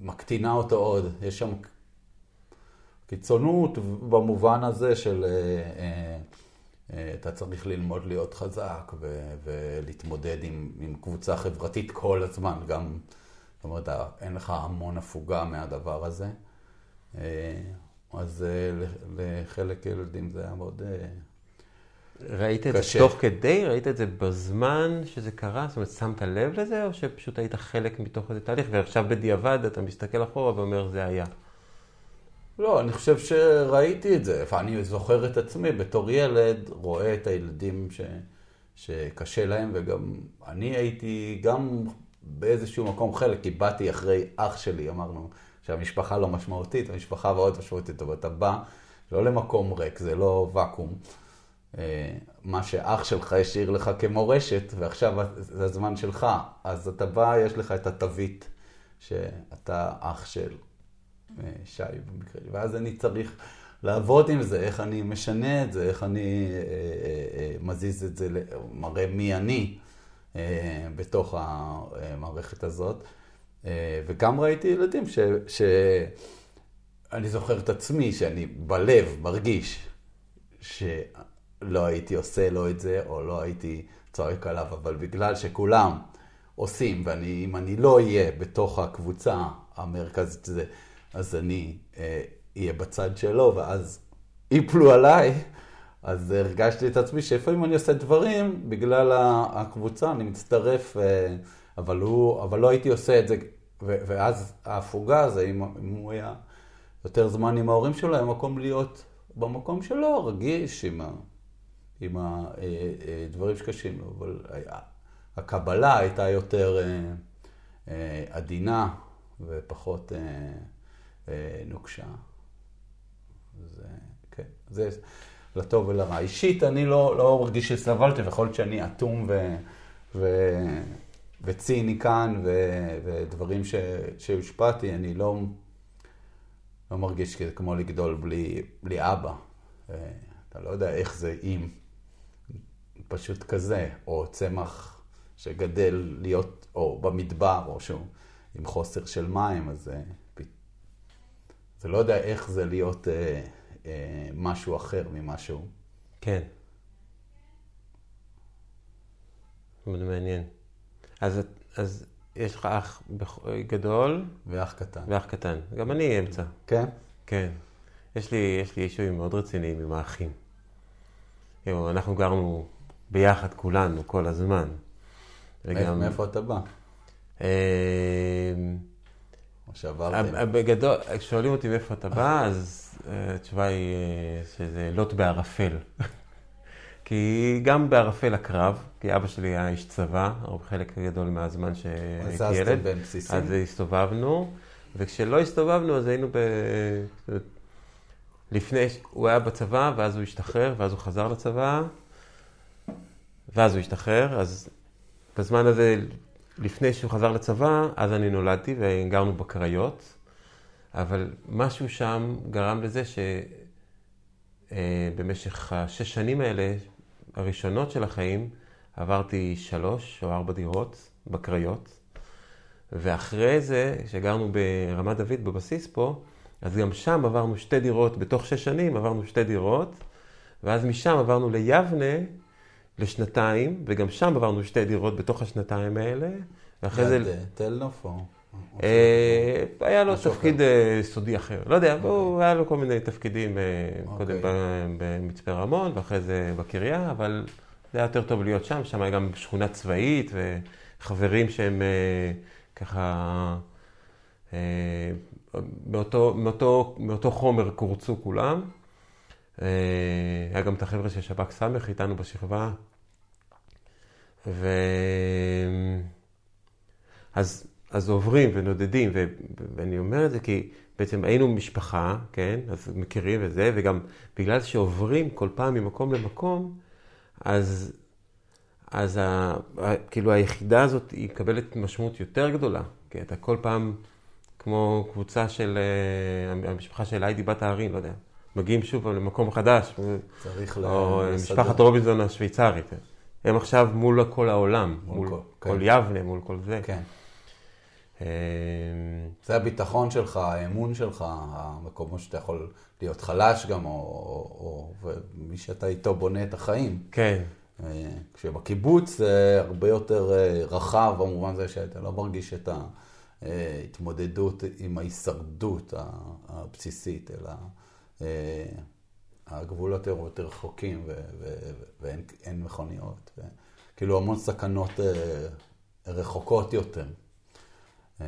מקטינה אותו עוד. יש שם קיצונות במובן הזה של אה, אה, אה, אתה צריך ללמוד להיות חזק ו- ולהתמודד עם, עם קבוצה חברתית כל הזמן, גם, זאת אומרת, אין לך המון הפוגה מהדבר הזה. אה, אז אה, לחלק ילדים זה היה מאוד ראית את זה תוך כדי? ראית את זה בזמן שזה קרה? זאת אומרת, שמת לב לזה, או שפשוט היית חלק מתוך איזה תהליך, ועכשיו בדיעבד אתה מסתכל אחורה ואומר, זה היה? לא, אני חושב שראיתי את זה. אני זוכר את עצמי בתור ילד, רואה את הילדים ש... שקשה להם, וגם אני הייתי גם באיזשהו מקום חלק, כי באתי אחרי אח שלי, אמרנו שהמשפחה לא משמעותית, המשפחה מאוד משמעותית, אבל אתה בא לא למקום ריק, זה לא ואקום. אה, מה שאח שלך השאיר לך כמורשת, ועכשיו זה הזמן שלך. אז אתה בא, יש לך את התווית שאתה אח של שי במקרה, ואז אני צריך לעבוד עם זה, איך אני משנה את זה, איך אני אה, אה, מזיז את זה, מראה מי אני בתוך המערכת הזאת. וגם ראיתי ילדים ש... ש... אני זוכר את עצמי, שאני בלב מרגיש שלא הייתי עושה לו את זה, או לא הייתי צועק עליו, אבל בגלל שכולם עושים, ואם אני לא אהיה בתוך הקבוצה המרכזית, זה אז אני אהיה אה, בצד שלו, ואז ייפלו עליי. אז הרגשתי את עצמי שלפעמים אני עושה דברים בגלל הקבוצה, אני מצטרף, אה, אבל, הוא, אבל לא הייתי עושה את זה. ואז ההפוגה הזה, אם, אם הוא היה יותר זמן עם ההורים שלו, היה מקום להיות במקום שלו, רגיש עם, ה, עם הדברים אה, שקשים לו. אבל הקבלה הייתה יותר עדינה ופחות... אה, נוקשה. זה, כן, זה לטוב ולרע. אישית, אני לא, לא מרגיש שסבלתי, ויכול להיות שאני אטום ו, ו, וציני כאן, ו, ודברים שהושפעתי, אני לא, לא מרגיש כמו לגדול בלי, בלי אבא. אה, אתה לא יודע איך זה אם פשוט כזה, או צמח שגדל להיות, או במדבר, או שהוא עם חוסר של מים, אז... אתה לא יודע איך זה להיות אה, אה, משהו אחר ממשהו. כן. מאוד מעניין. אז, אז יש לך אח גדול. ואח קטן. ואח קטן. גם אני אמצע. כן? כן. יש לי, יש לי אישויים מאוד רציניים עם האחים. אנחנו גרנו ביחד כולנו כל הזמן. וגם... מאיפה אתה בא? אה, שעברתם? בגדול, כששואלים אותי מאיפה אתה בא, אז אה, התשובה היא אה, שזה לוט בערפל. כי גם בערפל הקרב, כי אבא שלי היה איש צבא, חלק גדול מהזמן שהייתי ילד. בין בסיסים? אז הסתובבנו, וכשלא הסתובבנו אז היינו ב... לפני, הוא היה בצבא, ואז הוא השתחרר, ואז הוא חזר לצבא, ואז הוא השתחרר, אז בזמן הזה לפני שהוא חזר לצבא, אז אני נולדתי וגרנו בקריות, אבל משהו שם גרם לזה שבמשך אה, השש שנים האלה, הראשונות של החיים, עברתי שלוש או ארבע דירות בקריות, ואחרי זה, כשגרנו ברמת דוד בבסיס פה, אז גם שם עברנו שתי דירות, בתוך שש שנים עברנו שתי דירות, ואז משם עברנו ליבנה, לשנתיים, וגם שם עברנו שתי דירות בתוך השנתיים האלה. ואחרי זה... אה, תל נוף או... אה, היה לו תפקיד אה, סודי אחר. לא יודע, אוקיי. היה לו כל מיני תפקידים קודם אוקיי. במצפה רמון ואחרי זה בקריה, אבל זה היה יותר טוב להיות שם, שם היה גם שכונה צבאית וחברים שהם ככה... מאותו חומר קורצו כולם. היה גם את החבר'ה של שב"כ ס' איתנו בשכבה. ו... אז, אז עוברים ונודדים, ו... ואני אומר את זה כי בעצם היינו משפחה, כן? אז מכירים וזה, וגם בגלל שעוברים כל פעם ממקום למקום, אז, אז ה... כאילו היחידה הזאת היא מקבלת משמעות יותר גדולה, כי אתה כל פעם, כמו קבוצה של אה, המשפחה של היידי בת הערים, לא יודע. מגיעים שוב למקום חדש. צריך או לסדר. משפחת רובינזון השוויצרית. הם עכשיו מול כל העולם, מול, מול כל, כן. כל יבנה, מול כל זה. כן. אה, זה הביטחון שלך, האמון שלך, המקומות שאתה יכול להיות חלש גם, או, או, או מי שאתה איתו בונה את החיים. כן. אה, כשבקיבוץ זה הרבה יותר אה, רחב, במובן הזה שאתה לא מרגיש את ההתמודדות עם ההישרדות הבסיסית, אלא הגבולות הם יותר רחוקים ואין מכוניות. כאילו המון סכנות רחוקות יותר. אה,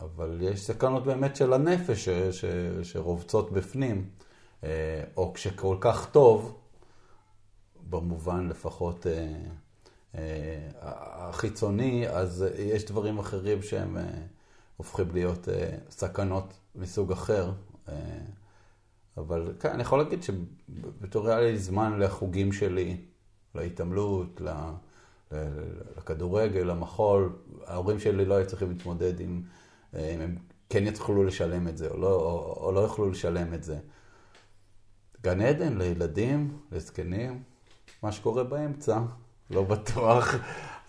אבל יש סכנות באמת של הנפש שרובצות בפנים, אה, או כשכל כך טוב, במובן לפחות אה, החיצוני, אז יש דברים אחרים שהם הופכים להיות סכנות מסוג אחר. אבל כן, אני יכול להגיד שבתור היה לי זמן לחוגים שלי, להתעמלות, לכדורגל, למחול, ההורים שלי לא היו צריכים להתמודד עם, אה, אם הם כן יצטרכו לשלם את זה או לא, או, או לא יוכלו לשלם את זה. גן עדן לילדים, לזקנים, מה שקורה באמצע, לא בטוח.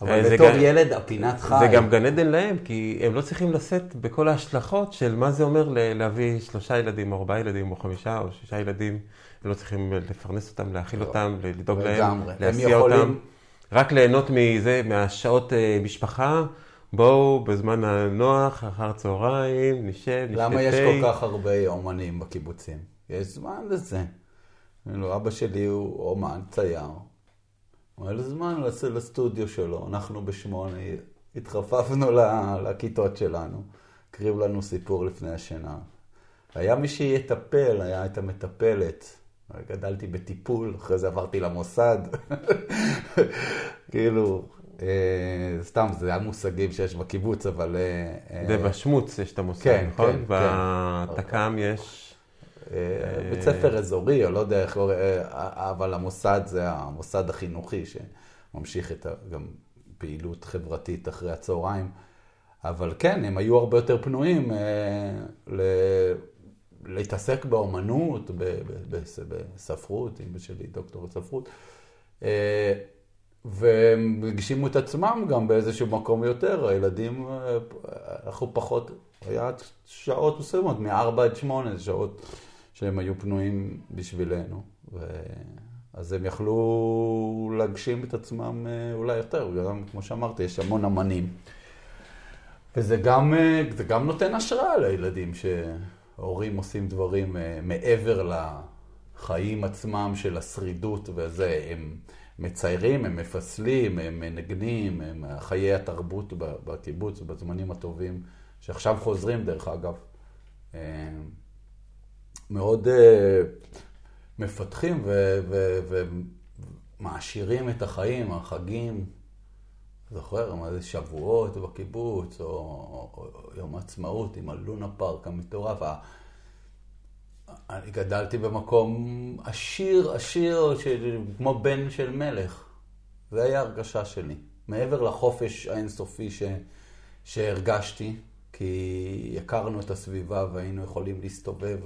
אבל אה, בתור גן, ילד, הפינת חי. זה גם גן עדן להם, כי הם לא צריכים לשאת בכל ההשלכות של מה זה אומר להביא שלושה ילדים, או ארבעה ילדים, או חמישה, או שישה ילדים. הם לא צריכים לפרנס אותם, להאכיל לא. אותם, לדאוג להם, להסיע אותם. רק ליהנות מזה, מהשעות אה, משפחה. בואו בזמן הנוח, אחר צהריים, נשב, נשתה למה יש כל כך הרבה אומנים בקיבוצים? יש זמן לזה. אבא שלי הוא אומן, צייר. היה לו זמן לסטודיו שלו. אנחנו בשמונה התחפפנו לכיתות שלנו. הקריב לנו סיפור לפני השינה. היה מי שיטפל, היה את המטפלת. גדלתי בטיפול, אחרי זה עברתי למוסד. כאילו, אה, סתם, זה היה מושגים שיש בקיבוץ, אבל... אה, זה בשמוץ יש את המושג, כן, נכון? כן, בתק"ם כן. יש... אה, בית ספר אזורי, או לא יודע איך קוראים, אבל המוסד זה המוסד החינוכי שממשיך את גם פעילות חברתית אחרי הצהריים. אבל כן, הם היו הרבה יותר פנויים להתעסק באומנות, בספרות, אמא שלי דוקטור לספרות, אה, והם הגשימו את עצמם גם באיזשהו מקום יותר, הילדים, אה, אנחנו פחות, היה שעות מסוימות, מ-4 עד 8, זה שעות שהם היו פנויים בשבילנו. ו... אז הם יכלו להגשים את עצמם אה, אולי יותר, גם כמו שאמרתי, יש המון אמנים. וזה גם, גם נותן השראה לילדים ש... ההורים עושים דברים אה, מעבר לחיים עצמם של השרידות וזה, הם מציירים, הם מפסלים, הם מנגנים, הם חיי התרבות בקיבוץ בזמנים הטובים, שעכשיו חוזרים דרך אגב. מאוד אה, מפתחים ומעשירים את החיים, החגים. זוכר מה זה שבועות בקיבוץ, או, או, או יום העצמאות עם הלונה פארק המטורף. אני גדלתי במקום עשיר, עשיר, של, כמו בן של מלך. זו הייתה הרגשה שלי. מעבר לחופש האינסופי ש, שהרגשתי, כי הכרנו את הסביבה והיינו יכולים להסתובב.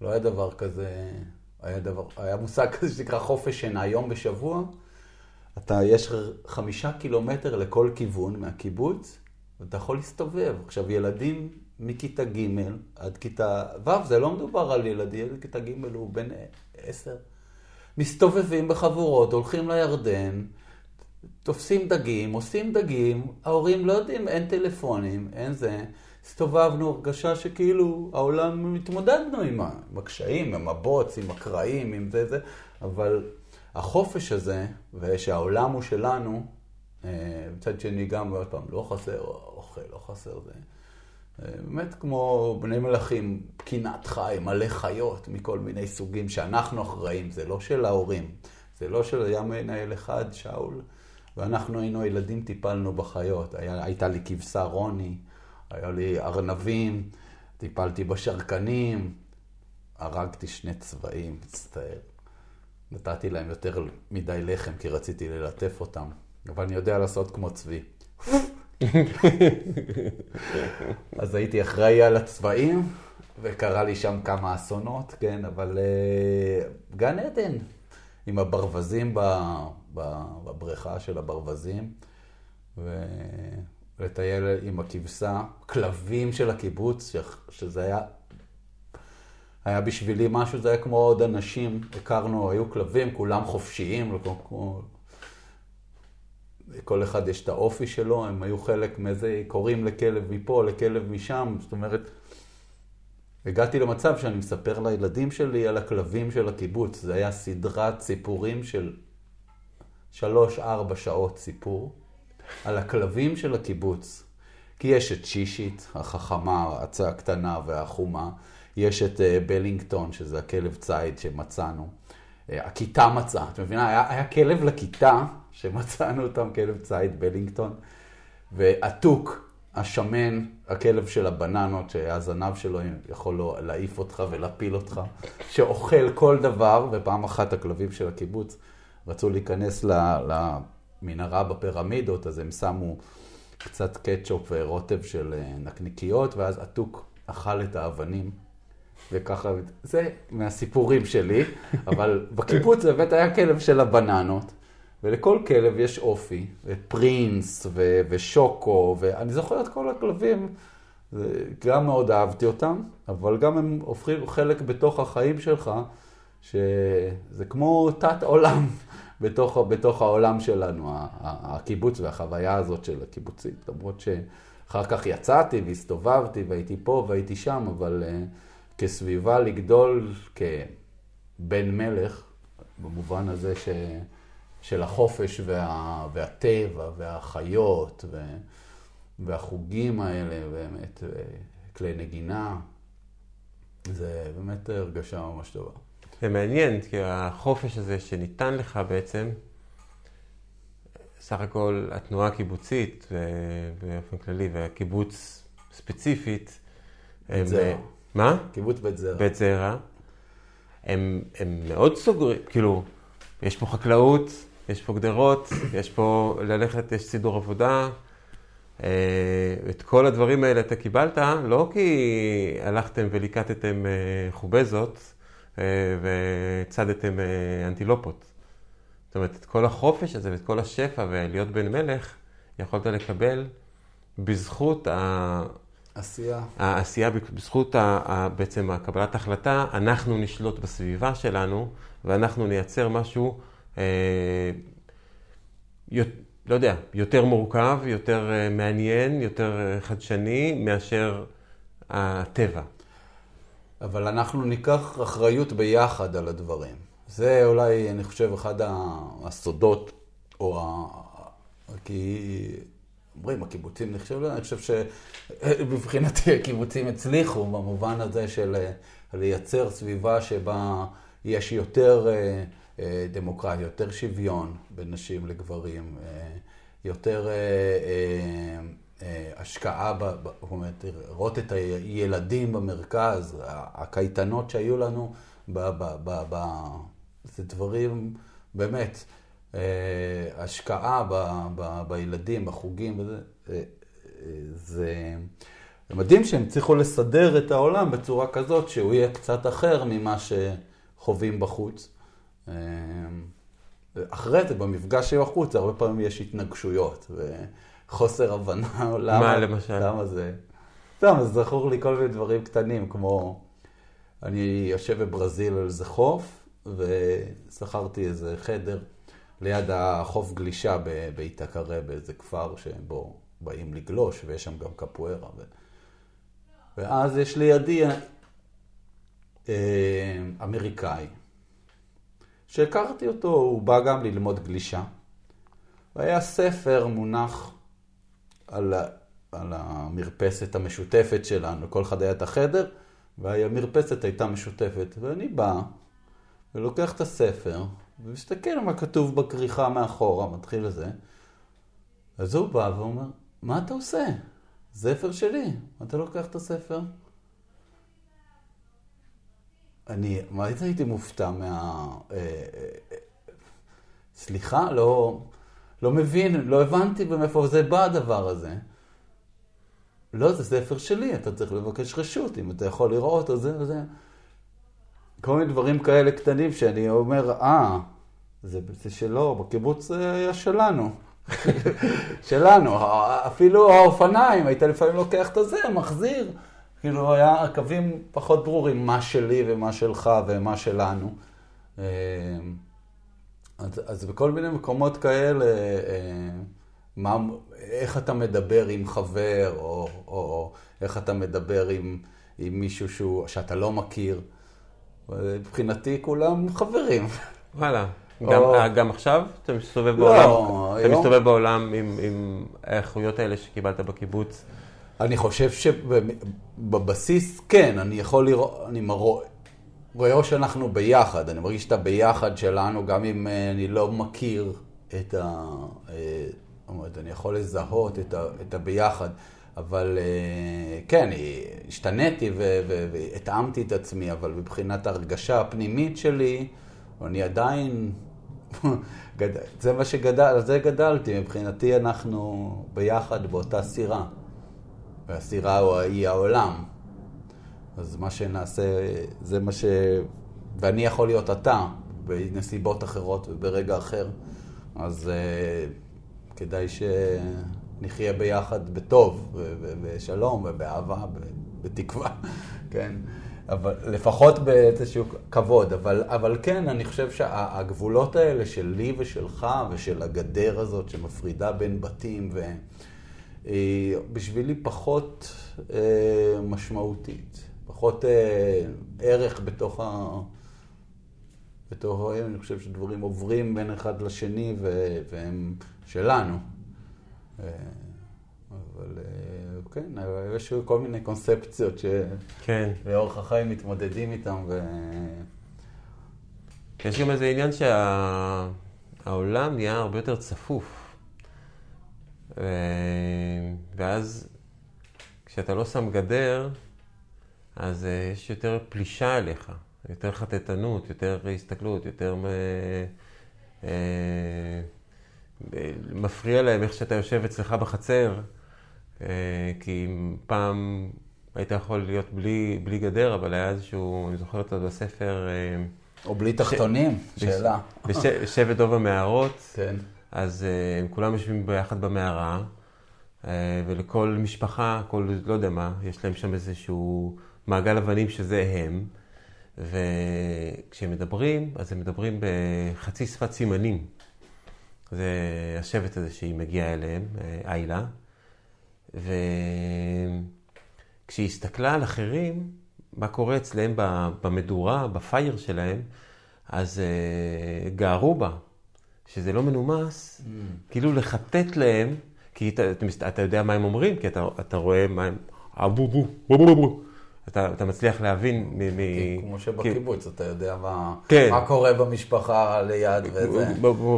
לא היה דבר כזה, היה, דבר, היה מושג כזה שנקרא חופש שינה, יום בשבוע. אתה, יש חמישה קילומטר לכל כיוון מהקיבוץ, ואתה יכול להסתובב. עכשיו, ילדים מכיתה ג' עד כיתה ו', זה לא מדובר על ילדים, ילד כיתה ג' הוא בן עשר. מסתובבים בחבורות, הולכים לירדן, תופסים דגים, עושים דגים, ההורים לא יודעים, אין טלפונים, אין זה. הסתובבנו, הרגשה שכאילו העולם, התמודדנו עם הקשיים, עם הבוץ, עם הקרעים, עם זה זה, אבל החופש הזה, ושהעולם הוא שלנו, אה, מצד שני גם, עוד פעם, לא חסר אוכל, לא חסר זה. אה, באמת כמו בני מלכים, פקינת חי, מלא חיות מכל מיני סוגים שאנחנו אחראים, זה לא של ההורים, זה לא של היה מנהל אחד, שאול, ואנחנו היינו הילדים, טיפלנו בחיות. היה, הייתה לי כבשה רוני, היה לי ארנבים, טיפלתי בשרקנים, הרגתי שני צבעים, מצטער. נתתי להם יותר מדי לחם כי רציתי ללטף אותם, אבל אני יודע לעשות כמו צבי. אז הייתי אחראי על הצבעים, וקרה לי שם כמה אסונות, כן, אבל uh, גן עדן, עם הברווזים ב, ב, בבריכה של הברווזים, לטייל עם הכבשה, כלבים של הקיבוץ, שזה היה, היה בשבילי משהו, זה היה כמו עוד אנשים, הכרנו, היו כלבים, כולם חופשיים, כל אחד יש את האופי שלו, הם היו חלק מזה, קוראים לכלב מפה, לכלב משם, זאת אומרת, הגעתי למצב שאני מספר לילדים שלי על הכלבים של הקיבוץ. זה היה סדרת סיפורים של שלוש-ארבע שעות סיפור על הכלבים של הקיבוץ. כי יש את שישית, החכמה, הקטנה והחומה. יש את אה, בלינגטון, שזה הכלב ציד שמצאנו. אה, הכיתה מצאה, את מבינה? היה, היה כלב לכיתה שמצאנו אותם, כלב ציד בלינגטון. והתוק, השמן, הכלב של הבננות, שהזנב שלו יכול להעיף אותך ולהפיל אותך, שאוכל כל דבר, ופעם אחת הכלבים של הקיבוץ רצו להיכנס למנהרה בפירמידות, אז הם שמו קצת קטשופ ורוטב של אה, נקניקיות, ואז התוק אכל את האבנים. וככה, זה מהסיפורים שלי, אבל בקיבוץ באמת היה כלב של הבננות. ולכל כלב יש אופי, פרינס ו- ושוקו, ואני זוכר את כל הכלבים, גם מאוד אהבתי אותם, אבל גם הם הופכים חלק בתוך החיים שלך, שזה כמו תת עולם בתוך, בתוך העולם שלנו, הקיבוץ והחוויה הזאת של הקיבוצית, למרות שאחר כך יצאתי והסתובבתי והייתי פה והייתי שם, אבל uh, כסביבה לגדול כבן מלך, במובן הזה ש... של החופש וה, והטבע והחיות ו, והחוגים האלה, באמת, כלי נגינה. זה באמת הרגשה ממש טובה. זה מעניין, כי החופש הזה שניתן לך בעצם, סך הכל התנועה הקיבוצית באופן כללי, והקיבוץ ספציפית, בית זרע. מה? קיבוץ בית זרע. בית זרע. הם, הם מאוד סוגרים, כאילו, יש פה חקלאות, יש פה גדרות, יש פה ללכת, יש סידור עבודה. אה, את כל הדברים האלה אתה קיבלת, לא כי הלכתם וליקטתם אה, חובזות אה, והצדתם אנטילופות. זאת אומרת, את כל החופש הזה ואת כל השפע ולהיות בן מלך, יכולת לקבל בזכות ה... עשייה. העשייה, בזכות ה, בעצם הקבלת החלטה, אנחנו נשלוט בסביבה שלנו ואנחנו נייצר משהו אה, לא יודע, יותר מורכב, יותר אה, מעניין, יותר אה, חדשני מאשר הטבע. אבל אנחנו ניקח אחריות ביחד על הדברים. זה אולי, אני חושב, אחד הסודות, או ה... כי אומרים, הקיבוצים נחשבו, אני חושב שמבחינתי הקיבוצים הצליחו במובן הזה של לייצר סביבה שבה יש יותר... אה, דמוקרטיה, יותר שוויון בין נשים לגברים, אה, אה, השקעה, זאת אומרת, לראות את הילדים במרכז, הקייטנות שהיו לנו, ב, ב, ב, ב, זה דברים, באמת, השקעה ב, ב, בילדים, בחוגים, וזה, זה מדהים שהם הצליחו לסדר את העולם בצורה כזאת שהוא יהיה קצת אחר ממה שחווים בחוץ. אחרי זה, במפגש עם החוץ, הרבה פעמים יש התנגשויות וחוסר הבנה למה, מה למשל? למה זה. סתם, זכור לי כל מיני דברים קטנים, כמו אני יושב בברזיל על איזה חוף, ושכרתי איזה חדר ליד החוף גלישה באיתקרה, באיזה כפר שבו באים לגלוש, ויש שם גם קפוארה. ו... ואז יש לידי אה, אמריקאי. שהכרתי אותו, הוא בא גם ללמוד גלישה. והיה ספר מונח על, על המרפסת המשותפת שלנו, כל אחד היה את החדר, והמרפסת הייתה משותפת. ואני בא ולוקח את הספר, ומסתכל מה כתוב בכריכה מאחורה, מתחיל לזה. אז הוא בא ואומר, מה אתה עושה? ספר שלי, אתה לוקח את הספר? אני, מה הייתי מופתע מה... אה, אה, אה, סליחה, לא, לא מבין, לא הבנתי מאיפה זה בא הדבר הזה. לא, זה ספר שלי, אתה צריך לבקש רשות, אם אתה יכול לראות או זה וזה. כל מיני דברים כאלה קטנים שאני אומר, אה, זה, זה שלו, בקיבוץ היה שלנו. שלנו, אפילו האופניים, היית לפעמים לוקח את הזה, מחזיר. כאילו, היה הקווים פחות ברורים, מה שלי ומה שלך ומה שלנו. אה, אז, אז בכל מיני מקומות כאלה, אה, מה, איך אתה מדבר עם חבר, או, או, או איך אתה מדבר עם, עם מישהו שהוא, שאתה לא מכיר. מבחינתי כולם חברים. וואלה. גם, או... גם עכשיו אתה מסתובב לא, בעולם, אתה מסתובב בעולם עם, עם האיכויות האלה שקיבלת בקיבוץ? אני חושב שבבסיס כן, אני יכול לראות, אני מרוא, רואה שאנחנו ביחד, אני מרגיש את הביחד שלנו, גם אם אה, אני לא מכיר את ה... אה, זאת אומרת, אני יכול לזהות את, ה, את הביחד, אבל אה, כן, השתניתי והתאמתי את עצמי, אבל מבחינת ההרגשה הפנימית שלי, אני עדיין, זה מה שגדל, זה גדלתי, מבחינתי אנחנו ביחד באותה סירה, והסירה היא העולם. אז מה שנעשה, זה מה ש... ואני יכול להיות אתה, בנסיבות אחרות וברגע אחר, אז uh, כדאי שנחיה ביחד בטוב, בשלום ובאהבה, בתקווה, כן? אבל לפחות באיזשהו כבוד, אבל, אבל כן, אני חושב שהגבולות האלה שלי ושלך ושל הגדר הזאת שמפרידה בין בתים, והיא בשבילי פחות אה, משמעותית. פחות אה, ערך בתוך ה... בתוך ה... אני חושב שדברים עוברים בין אחד לשני ו... והם שלנו. אה, אבל אה, כן, יש כל מיני קונספציות שלאורך כן. החיים מתמודדים איתם. ו... יש גם איזה עניין שהעולם שה... נהיה הרבה יותר צפוף. ו... ואז כשאתה לא שם גדר, אז uh, יש יותר פלישה אליך, יותר חטטנות, יותר הסתכלות, יותר uh, uh, מפריע להם איך שאתה יושב אצלך בחצר, כי פעם היית יכול להיות בלי, בלי גדר, אבל היה איזשהו, אני זוכר אותו בספר... או בלי תחתונים, ש... שאלה. בשבט דוב המערות, כן. אז הם כולם יושבים ביחד במערה, ולכל משפחה, כל, לא יודע מה, יש להם שם איזשהו... מעגל אבנים שזה הם, וכשהם מדברים, אז הם מדברים בחצי שפת סימנים. זה השבט הזה שהיא מגיעה אליהם, איילה. וכשהיא הסתכלה על אחרים, מה קורה אצלם במדורה, בפייר שלהם, אז uh, גערו בה, שזה לא מנומס, mm. כאילו לחטט להם, כי אתה, אתה יודע מה הם אומרים, כי אתה, אתה רואה מה הם... אבו בו, בו בו בו. אתה, אתה מצליח להבין מ... מ... כמו שבקיבוץ, אתה יודע מה, כן. מה קורה במשפחה ליד וזה.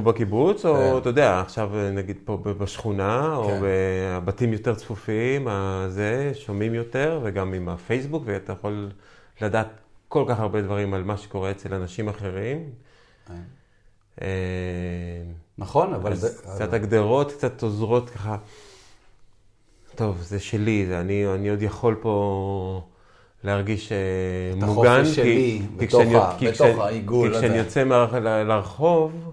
בקיבוץ, כן. או אתה יודע, עכשיו נגיד פה בשכונה, כן. או בבתים יותר צפופים, זה, שומעים יותר, וגם עם הפייסבוק, ואתה יכול לדעת כל כך הרבה דברים על מה שקורה אצל אנשים אחרים. כן. אה, נכון, אבל זה... קצת הגדרות, קצת עוזרות ככה. טוב, זה שלי, זה אני, אני עוד יכול פה... להרגיש מוגן. את החופש שלי, כי, בתוך, כי ה, בתוך כשאני, העיגול. כי כשאני יוצא לרחוב,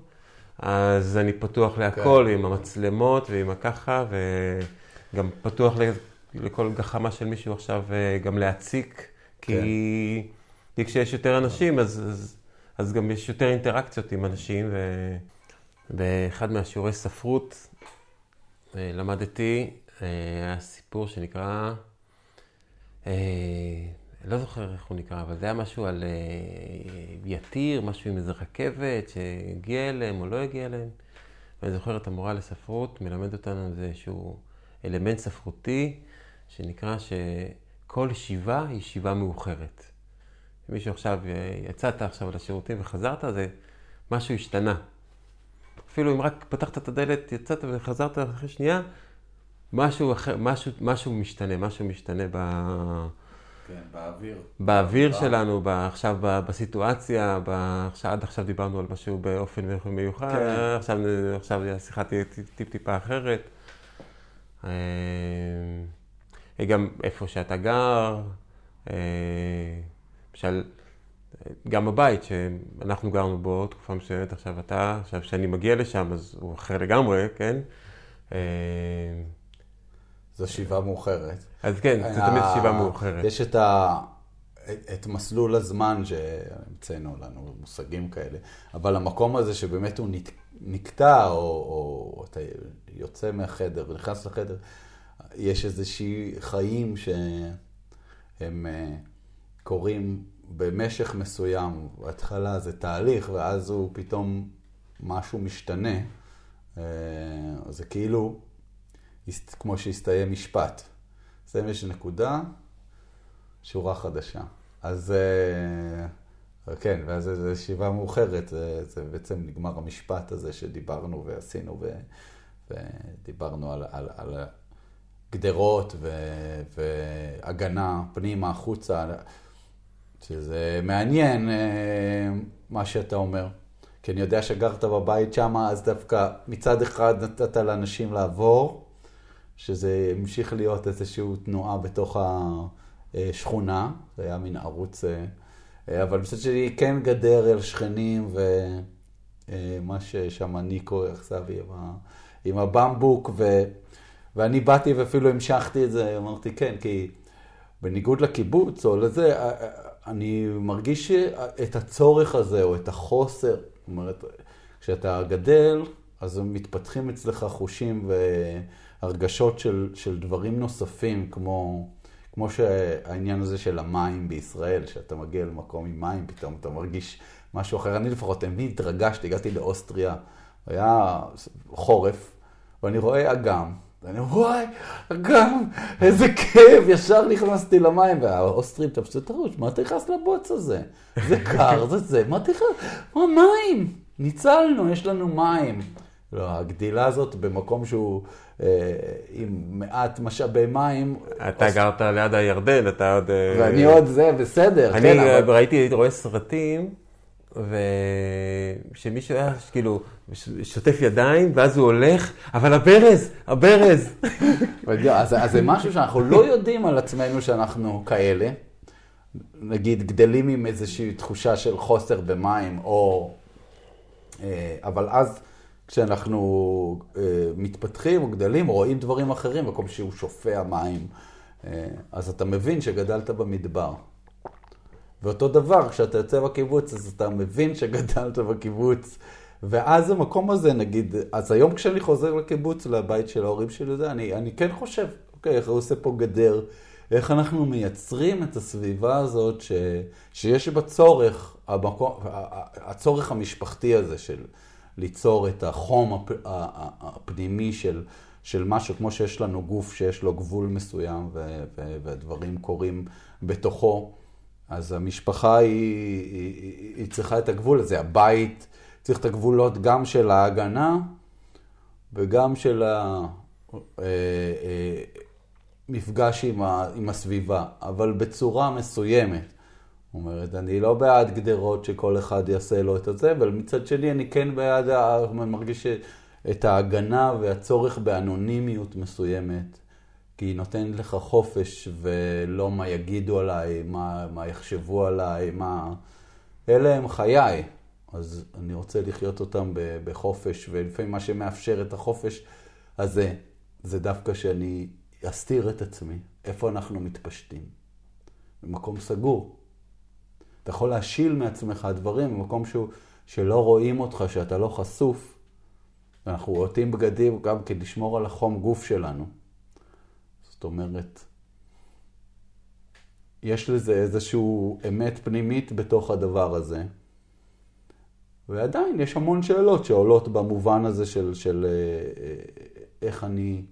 אז אני פתוח להכל, כן. עם המצלמות ועם הככה, וגם פתוח לכל גחמה של מישהו עכשיו אה, גם להציק, כי, כן. כי כשיש יותר אנשים, אז, אז, אז גם יש יותר אינטראקציות עם אנשים, ובאחד מהשיעורי ספרות אה, למדתי, אה, היה סיפור שנקרא... אני לא זוכר איך הוא נקרא, אבל זה היה משהו על uh, יתיר, משהו עם איזה רכבת שהגיע אליהם או לא הגיע אליהם. ואני זוכר את המורה לספרות מלמד אותנו איזשהו אלמנט ספרותי שנקרא שכל שיבה היא שיבה מאוחרת. מישהו עכשיו, אה, יצאת עכשיו לשירותים וחזרת, זה משהו השתנה. אפילו אם רק פתחת את הדלת, יצאת וחזרת אחרי שנייה, משהו אחר, משהו, משהו משתנה, משהו משתנה ב... כן, באוויר. באוויר שלנו, עכשיו בסיטואציה, עד עכשיו דיברנו על משהו באופן מיוחד, כן. עכשיו, עכשיו השיחה תהיה טיפ-טיפה אחרת. אה, גם איפה שאתה גר, אה, למשל, גם הבית שאנחנו גרנו בו תקופה מסוימת, עכשיו אתה, עכשיו כשאני מגיע לשם אז הוא אחר לגמרי, כן? אה, זו שיבה מאוחרת. אז כן, זה תמיד שיבה מאוחרת. יש את, ה... את מסלול הזמן שהמצאנו לנו, מושגים כאלה, אבל המקום הזה שבאמת הוא נקטע, או, או אתה יוצא מהחדר ונכנס לחדר, יש איזושהי חיים שהם אה, קורים במשך מסוים, בהתחלה זה תהליך, ואז הוא פתאום, משהו משתנה. אה, זה כאילו, כמו שהסתיים משפט. זה יש נקודה, שורה חדשה. אז אה, כן, ואז זו ישיבה מאוחרת, זה, זה בעצם נגמר המשפט הזה שדיברנו ועשינו, ו, ודיברנו על, על, על גדרות ו, והגנה פנימה, החוצה. שזה מעניין אה, מה שאתה אומר. כי אני יודע שגרת בבית שם, אז דווקא מצד אחד נתת לאנשים לעבור, שזה המשיך להיות איזושהי תנועה בתוך השכונה, זה היה מין ערוץ, אה, אה, אבל מצד שני כן גדר אל שכנים, ומה ששם ניקו עכשיו עם, עם הבמבוק, ו, ואני באתי ואפילו המשכתי את זה, אמרתי כן, כי בניגוד לקיבוץ או לזה, אני מרגיש את הצורך הזה, או את החוסר, זאת אומרת, כשאתה גדל, אז מתפתחים אצלך חושים והרגשות של, של דברים נוספים, כמו, כמו שהעניין הזה של המים בישראל, שאתה מגיע למקום עם מים, פתאום אתה מרגיש משהו אחר. אני לפחות תמיד התרגשתי, הגעתי לאוסטריה, היה חורף, ואני רואה אגם, ואני אומר, וואי, אגם, איזה כיף, ישר נכנסתי למים, והאוסטרים תפסו את הראש, מה אתה נכנס לבוץ הזה? זה קר, זה זה, מה אתה נכנס? מה, מים, ניצלנו, יש לנו מים. לא, הגדילה הזאת במקום שהוא אה, עם מעט משאבי מים. אתה אוס... גרת ליד הירדן, אתה עוד... אה, ואני עוד זה, בסדר, אני כן, אבל... ראיתי, הייתי רואה סרטים. ושמישהו היה כאילו שוטף ידיים, ואז הוא הולך, אבל הברז, הברז. אז, אז זה משהו שאנחנו לא יודעים על עצמנו שאנחנו כאלה. נגיד, גדלים עם איזושהי תחושה של חוסר במים, או... אה, אבל אז כשאנחנו אה, מתפתחים או גדלים, רואים דברים אחרים, מקום שהוא שופע מים, אה, אז אתה מבין שגדלת במדבר. ואותו דבר, כשאתה יוצא בקיבוץ, אז אתה מבין שגדלת בקיבוץ. ואז המקום הזה, נגיד, אז היום כשאני חוזר לקיבוץ, לבית של ההורים שלי, זה, אני, אני כן חושב, אוקיי, איך הוא עושה פה גדר, איך אנחנו מייצרים את הסביבה הזאת ש, שיש בה צורך, המקום, הצורך המשפחתי הזה של ליצור את החום הפנימי של, של משהו, כמו שיש לנו גוף שיש לו גבול מסוים והדברים קורים בתוכו. אז המשפחה היא, היא, היא צריכה את הגבול הזה, הבית צריך את הגבולות גם של ההגנה וגם של המפגש אה, אה, עם, ה, עם הסביבה, אבל בצורה מסוימת. אומרת, אני לא בעד גדרות שכל אחד יעשה לו את זה, אבל מצד שני אני כן בעד, אני מרגיש את ההגנה והצורך באנונימיות מסוימת. כי היא נותנת לך חופש ולא מה יגידו עליי, מה, מה יחשבו עליי, מה... אלה הם חיי, אז אני רוצה לחיות אותם בחופש, ולפעמים מה שמאפשר את החופש הזה, זה דווקא שאני אסתיר את עצמי. איפה אנחנו מתפשטים? במקום סגור. אתה יכול להשיל מעצמך דברים במקום שהוא, שלא רואים אותך, שאתה לא חשוף. אנחנו עוטים בגדים גם כדי לשמור על החום גוף שלנו. זאת אומרת, יש לזה איזושהי אמת פנימית בתוך הדבר הזה. ועדיין יש המון שאלות שעולות במובן הזה של, של אה, אה, איך אני,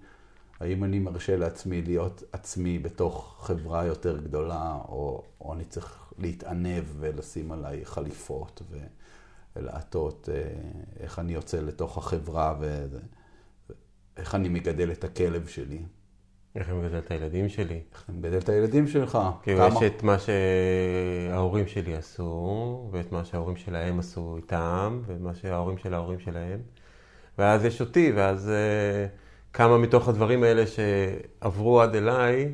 האם אני מרשה לעצמי להיות עצמי בתוך חברה יותר גדולה, או, או אני צריך להתענב ולשים עליי חליפות ולעטות, אה, איך אני יוצא לתוך החברה ואיך אני מגדל את הכלב שלי. איך אני מגדל את הילדים שלי? איך אני מגדל את הילדים שלך? כאילו כמה... יש את מה שההורים שלי עשו, ואת מה שההורים שלהם עשו איתם, ואת מה שההורים של ההורים שלהם. ואז יש אותי, ואז uh, כמה מתוך הדברים האלה שעברו עד אליי,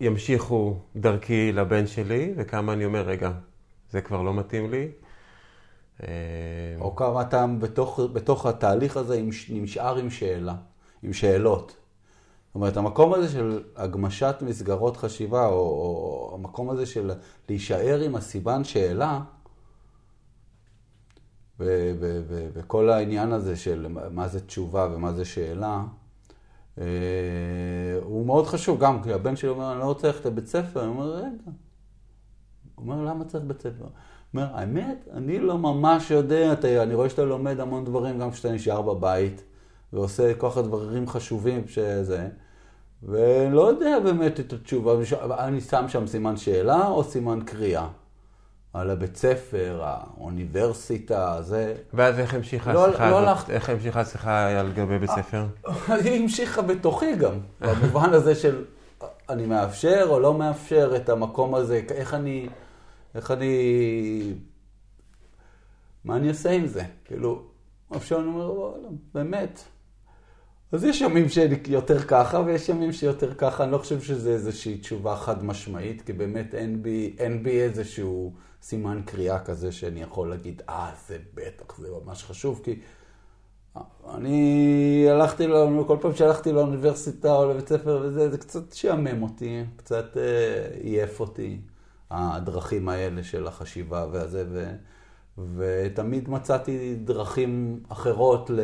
ימשיכו דרכי לבן שלי, וכמה אני אומר, רגע, זה כבר לא מתאים לי. אה, או כמה אתה בתוך, בתוך התהליך הזה נשאר עם שאלה, עם שאלות. זאת אומרת, המקום הזה של הגמשת מסגרות חשיבה, או, או המקום הזה של להישאר עם הסימן שאלה, וכל העניין הזה של מה זה תשובה ומה זה שאלה, הוא מאוד חשוב. גם כי הבן שלי אומר, אני לא רוצה ללכת לבית ספר, אני אומר, רגע. הוא אומר, למה צריך בית ספר? הוא אומר, האמת, אני לא ממש יודע, אתה, אני רואה שאתה לומד המון דברים גם כשאתה נשאר בבית, ועושה כל כך דברים חשובים שזה, ולא יודע באמת את התשובה. אני שם שם סימן שאלה או סימן קריאה? על הבית ספר, האוניברסיטה, זה... ואז איך המשיכה לא- השיחה לא הזאת? הלכת- איך המשיכה השיחה על גבי בית ספר? היא המשיכה בתוכי גם, במובן הזה של אני מאפשר או לא מאפשר את המקום הזה, איך אני, איך אני, מה אני עושה עם זה? כאילו, עכשיו אני אומר, וואלה, באמת. אז יש ימים שיותר ככה ויש ימים שיותר ככה, אני לא חושב שזה איזושהי תשובה חד משמעית, כי באמת אין בי, אין בי איזשהו סימן קריאה כזה שאני יכול להגיד, אה, זה בטח, זה ממש חשוב, כי אני הלכתי, לא, כל פעם שהלכתי לאוניברסיטה או לבית ספר וזה, זה קצת שעמם אותי, קצת אה, עייף אותי, הדרכים האלה של החשיבה והזה, ו, ותמיד מצאתי דרכים אחרות ל,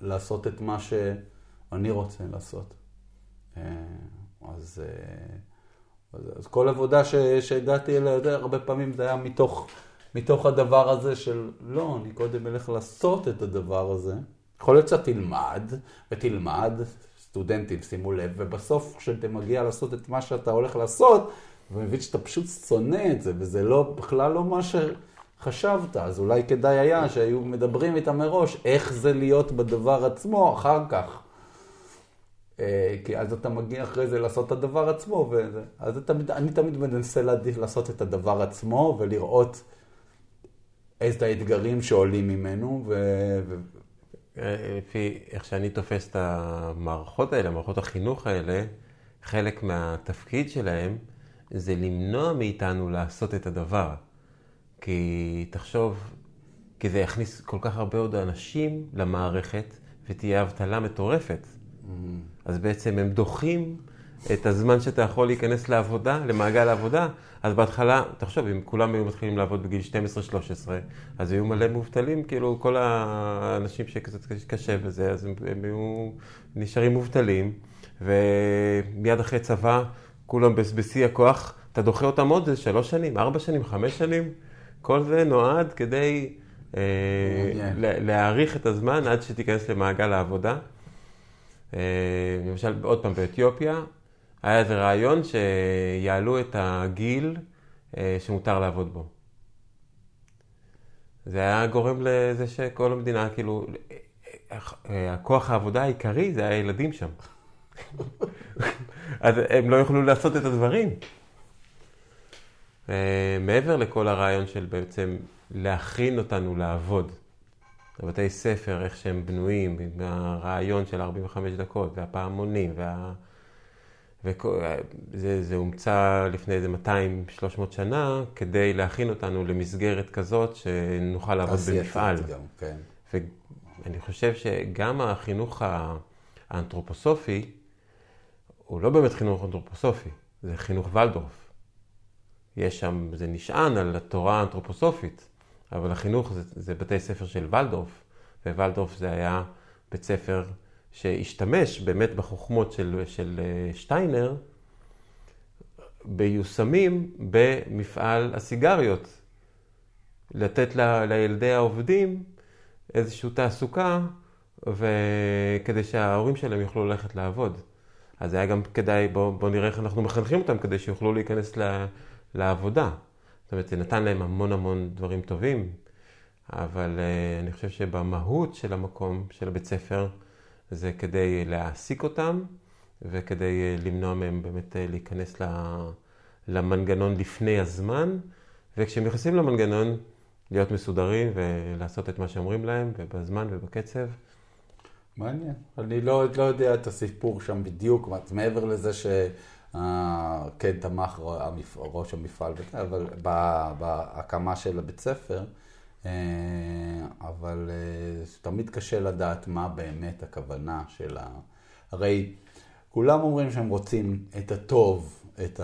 לעשות את מה שאני רוצה לעשות. אה, אז, אה, אז, אז כל עבודה ש, שהגעתי אליה, הרבה פעמים זה היה מתוך, מתוך הדבר הזה של, לא, אני קודם אלך לעשות את הדבר הזה. יכול להיות שאתה תלמד, ותלמד, סטודנטים, שימו לב, ובסוף כשאתה מגיע לעשות את מה שאתה הולך לעשות, ומבין שאתה פשוט שונא את זה, וזה לא, בכלל לא מה שחשבת, אז אולי כדאי היה שהיו מדברים איתם מראש, איך זה להיות בדבר עצמו אחר כך. אה, כי אז אתה מגיע אחרי זה לעשות את הדבר עצמו, וזה. אז אתה, אני תמיד מנסה להעדיף לעשות את הדבר עצמו, ולראות איזה האתגרים שעולים ממנו, ו... ו... לפי איך שאני תופס את המערכות האלה, מערכות החינוך האלה, חלק מהתפקיד שלהם זה למנוע מאיתנו לעשות את הדבר. כי תחשוב, כי זה יכניס כל כך הרבה עוד אנשים למערכת ותהיה אבטלה מטורפת. אז בעצם הם דוחים את הזמן שאתה יכול להיכנס לעבודה, למעגל העבודה. אז בהתחלה, תחשוב, אם כולם היו מתחילים לעבוד בגיל 12-13, אז היו מלא מובטלים, כאילו כל האנשים שקצת קשה וזה, אז הם, הם היו נשארים מובטלים, ומיד אחרי צבא, כולם בשיא הכוח, אתה דוחה אותם עוד איזה שלוש שנים, ארבע שנים, חמש שנים. כל זה נועד כדי אה, לה- להאריך את הזמן עד שתיכנס למעגל העבודה. אה, למשל, עוד פעם, באתיופיה, היה איזה רעיון שיעלו את הגיל אה, שמותר לעבוד בו. זה היה גורם לזה שכל המדינה, כאילו, אה, הכוח העבודה העיקרי זה הילדים שם. אז הם לא יוכלו לעשות את הדברים. מעבר לכל הרעיון של בעצם להכין אותנו לעבוד. בבתי ספר, איך שהם בנויים, עם הרעיון של 45 דקות, והפעמונים, וה... וזה זה הומצא לפני איזה 200-300 שנה, כדי להכין אותנו למסגרת כזאת שנוכל לעבוד במפעל. גם, כן. ואני חושב שגם החינוך האנתרופוסופי, הוא לא באמת חינוך אנתרופוסופי, זה חינוך ולדורף. יש שם, זה נשען על התורה האנתרופוסופית, אבל החינוך זה, זה בתי ספר של ולדורף, וולדורף זה היה בית ספר שהשתמש באמת בחוכמות של, של שטיינר, ביושמים במפעל הסיגריות. לתת ל, לילדי העובדים איזושהי תעסוקה, וכדי שההורים שלהם יוכלו ללכת לעבוד. אז היה גם כדאי, בואו בוא נראה איך אנחנו מחנכים אותם כדי שיוכלו להיכנס ל, לעבודה. זאת אומרת, זה נתן להם המון המון דברים טובים, אבל uh, אני חושב שבמהות של המקום, של הבית ספר, זה כדי להעסיק אותם וכדי uh, למנוע מהם באמת uh, להיכנס למנגנון לפני הזמן, וכשהם נכנסים למנגנון, להיות מסודרים ולעשות את מה שאומרים להם, ובזמן ובקצב. מעניין. אני לא, לא יודע את הסיפור שם בדיוק, מעבר לזה כן תמך ראש המפעל, אבל בהקמה של הבית ספר, אבל תמיד קשה לדעת מה באמת הכוונה של ה... הרי כולם אומרים שהם רוצים את הטוב, את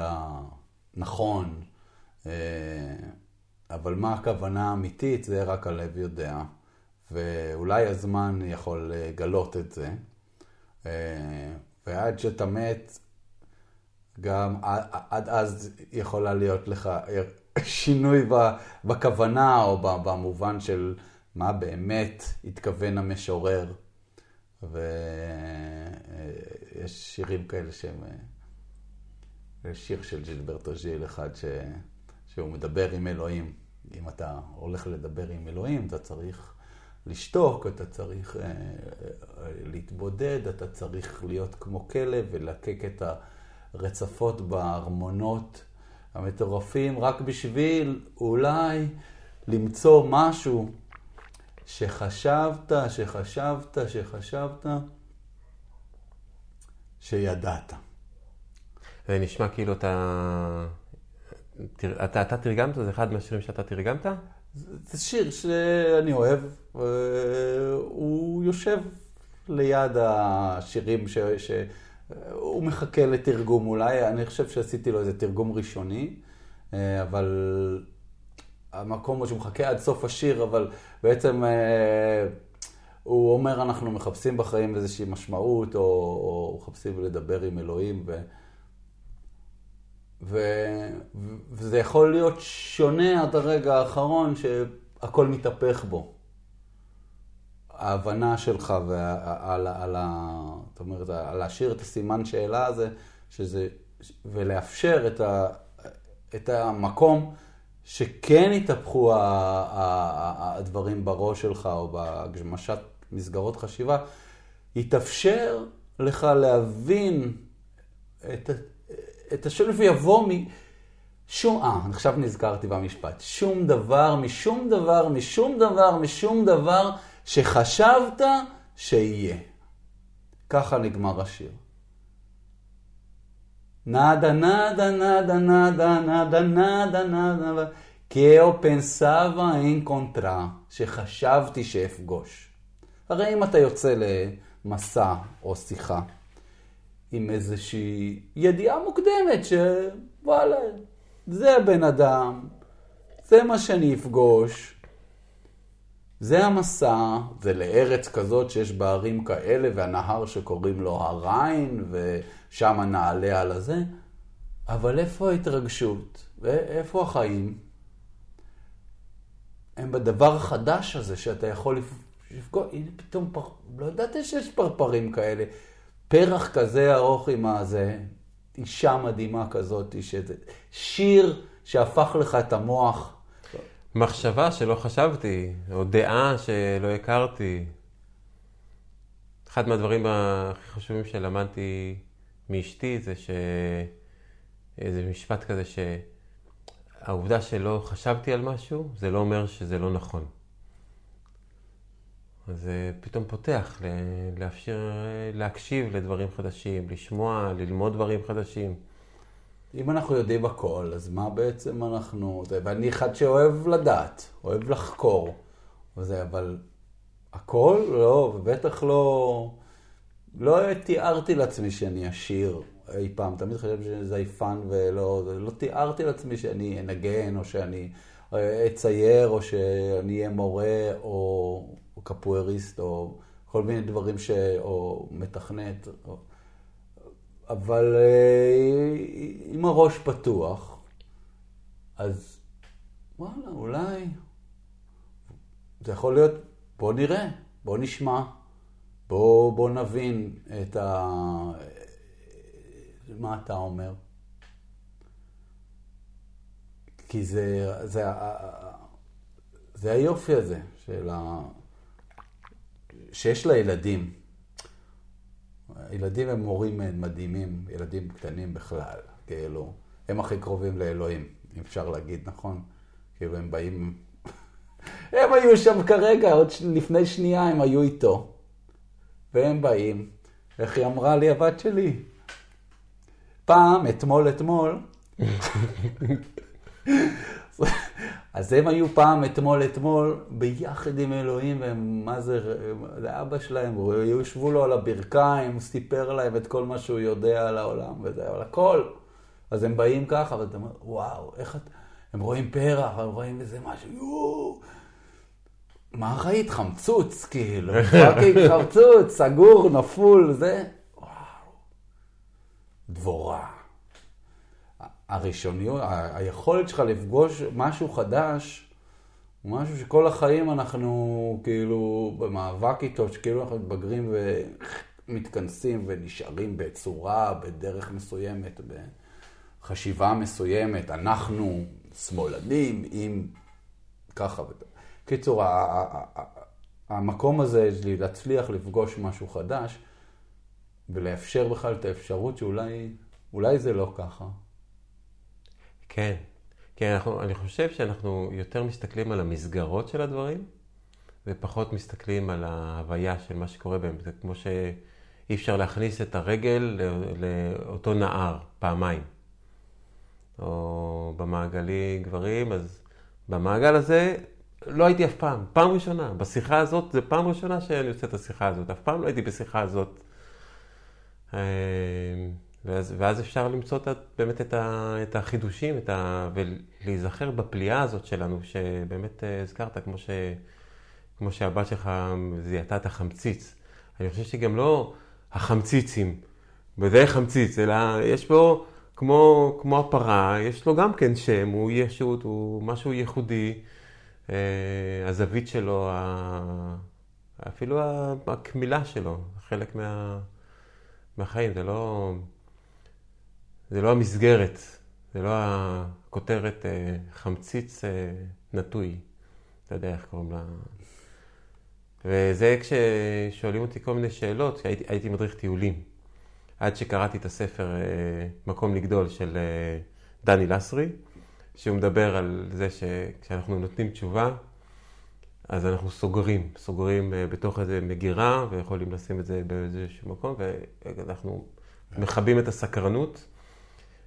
הנכון, אבל מה הכוונה האמיתית, זה רק הלב יודע. ואולי הזמן יכול לגלות את זה. ועד שאתה מת, גם עד אז יכולה להיות לך שינוי בכוונה או במובן של מה באמת התכוון המשורר. ויש שירים כאלה שהם... יש שיר של ג'ילברטו ז'יל אחד ש... שהוא מדבר עם אלוהים. אם אתה הולך לדבר עם אלוהים, אתה צריך לשתוק, אתה צריך אה, אה, להתבודד, אתה צריך להיות כמו כלב ולקק את הרצפות בארמונות המטורפים, רק בשביל אולי למצוא משהו שחשבת, שחשבת, שחשבת, שידעת. זה נשמע כאילו אתה... אתה, אתה תרגמת? זה אחד מהשירים שאתה תרגמת? זה שיר שאני אוהב, הוא יושב ליד השירים ש... ש... הוא מחכה לתרגום אולי, אני חושב שעשיתי לו איזה תרגום ראשוני, אבל המקום הוא שהוא מחכה עד סוף השיר, אבל בעצם הוא אומר, אנחנו מחפשים בחיים איזושהי משמעות, או, או מחפשים לדבר עם אלוהים, ו... ו... וזה יכול להיות שונה עד הרגע האחרון שהכל מתהפך בו. ההבנה שלך ועל, על, זאת אומרת, על להשאיר את הסימן שאלה הזה, שזה, ולאפשר את, ה, את המקום שכן יתהפכו הדברים בראש שלך או בהגמשת מסגרות חשיבה, יתאפשר לך להבין את, את השלב יבוא מ... שום, אה, עכשיו נזכרתי במשפט. שום דבר, משום דבר, משום דבר, משום דבר שחשבת שיהיה. ככה נגמר השיר. נדה, נדה, נדה, נדה, נדה, נדה, נדה, כאו פנסבה אין קונטרה, שחשבתי שאפגוש. הרי אם אתה יוצא למסע או שיחה, עם איזושהי ידיעה מוקדמת שוואלה, זה הבן אדם, זה מה שאני אפגוש, זה המסע, זה לארץ כזאת שיש בה ערים כאלה והנהר שקוראים לו הריין ושם נעלה על הזה, אבל איפה ההתרגשות ואיפה החיים? הם בדבר החדש הזה שאתה יכול לפגוש, הנה פתאום, פר... לא ידעתי שיש פרפרים כאלה. פרח כזה ארוך עם הזה, אישה מדהימה כזאת, שזה שיר שהפך לך את המוח. מחשבה שלא חשבתי, או דעה שלא הכרתי. אחד מהדברים הכי חשובים שלמדתי מאשתי זה ש... איזה משפט כזה שהעובדה שלא חשבתי על משהו, זה לא אומר שזה לא נכון. אז זה פתאום פותח, לאפשר, להקשיב לדברים חדשים, לשמוע, ללמוד דברים חדשים. אם אנחנו יודעים הכל, אז מה בעצם אנחנו... ואני אחד שאוהב לדעת, אוהב לחקור, וזה, אבל הכל? לא, ובטח לא... לא תיארתי לעצמי שאני אשיר אי פעם, תמיד חשבתי שאני זייפן ולא... לא תיארתי לעצמי שאני אנגן, או שאני אצייר, או שאני אהיה מורה. או קפואריסט, או כל מיני דברים ש... או מתכנת. או... אבל אה, עם הראש פתוח, אז וואלה, אולי זה יכול להיות, בוא נראה, בוא נשמע, בוא, בוא נבין את ה... מה אתה אומר. כי זה, זה, זה היופי הזה של ה... שיש לה ילדים. הם מורים מדהימים, ילדים קטנים בכלל, כאילו, הם הכי קרובים לאלוהים, אם אפשר להגיד, נכון? כאילו הם באים, הם היו שם כרגע, עוד לפני שנייה הם היו איתו. והם באים, איך היא אמרה לי, הבת שלי? פעם, אתמול, אתמול, אז הם היו פעם, אתמול, אתמול, ביחד עם אלוהים, והם, מה זה, זה אבא שלהם, יושבו לו על הברכיים, הוא סיפר להם את כל מה שהוא יודע על העולם, וזה, על הכל. אז הם באים ככה, ואתה אומר, וואו, איך את... הם רואים פרח, הם רואים איזה משהו, יואו. מה ראית? חמצוץ, כאילו. fucking חמצוץ, סגור, נפול, זה. וואו. דבורה. הראשוניות, היכולת שלך לפגוש משהו חדש, הוא משהו שכל החיים אנחנו כאילו במאבק איתו, שכאילו אנחנו מתבגרים ומתכנסים ונשארים בצורה, בדרך מסוימת, בחשיבה מסוימת. אנחנו שמאלנים עם ככה. קיצור, המקום הזה שלי להצליח לפגוש משהו חדש ולאפשר בכלל את האפשרות שאולי זה לא ככה. כן, כן, אנחנו, אני חושב שאנחנו יותר מסתכלים על המסגרות של הדברים, ופחות מסתכלים על ההוויה של מה שקורה בהם. זה כמו שאי אפשר להכניס את הרגל לאותו נהר פעמיים. או במעגלי גברים, אז במעגל הזה לא הייתי אף פעם, פעם ראשונה. בשיחה הזאת, זו פעם ראשונה שאני עושה את השיחה הזאת. אף פעם לא הייתי בשיחה הזאת. ואז, ואז אפשר למצוא את, באמת את, ה, את החידושים את ה, ולהיזכר בפליאה הזאת שלנו, שבאמת אה, הזכרת, כמו, ש, כמו שהבת שלך זיהתה את החמציץ. אני חושב שגם לא החמציצים, בדרך חמציץ, אלא יש פה, כמו, כמו הפרה, יש לו גם כן שם, הוא ישות, הוא משהו ייחודי. אה, הזווית שלו, אפילו הקמילה שלו, חלק מה, מהחיים, זה לא... זה לא המסגרת, זה לא הכותרת אה, חמציץ אה, נטוי, אתה יודע איך קוראים לה. וזה כששואלים אותי כל מיני שאלות, הייתי, הייתי מדריך טיולים. עד שקראתי את הספר אה, מקום לגדול של דני לסרי, שהוא מדבר על זה שכשאנחנו נותנים תשובה, אז אנחנו סוגרים, סוגרים בתוך איזה מגירה, ויכולים לשים את זה באיזשהו מקום, ואנחנו מכבים את הסקרנות.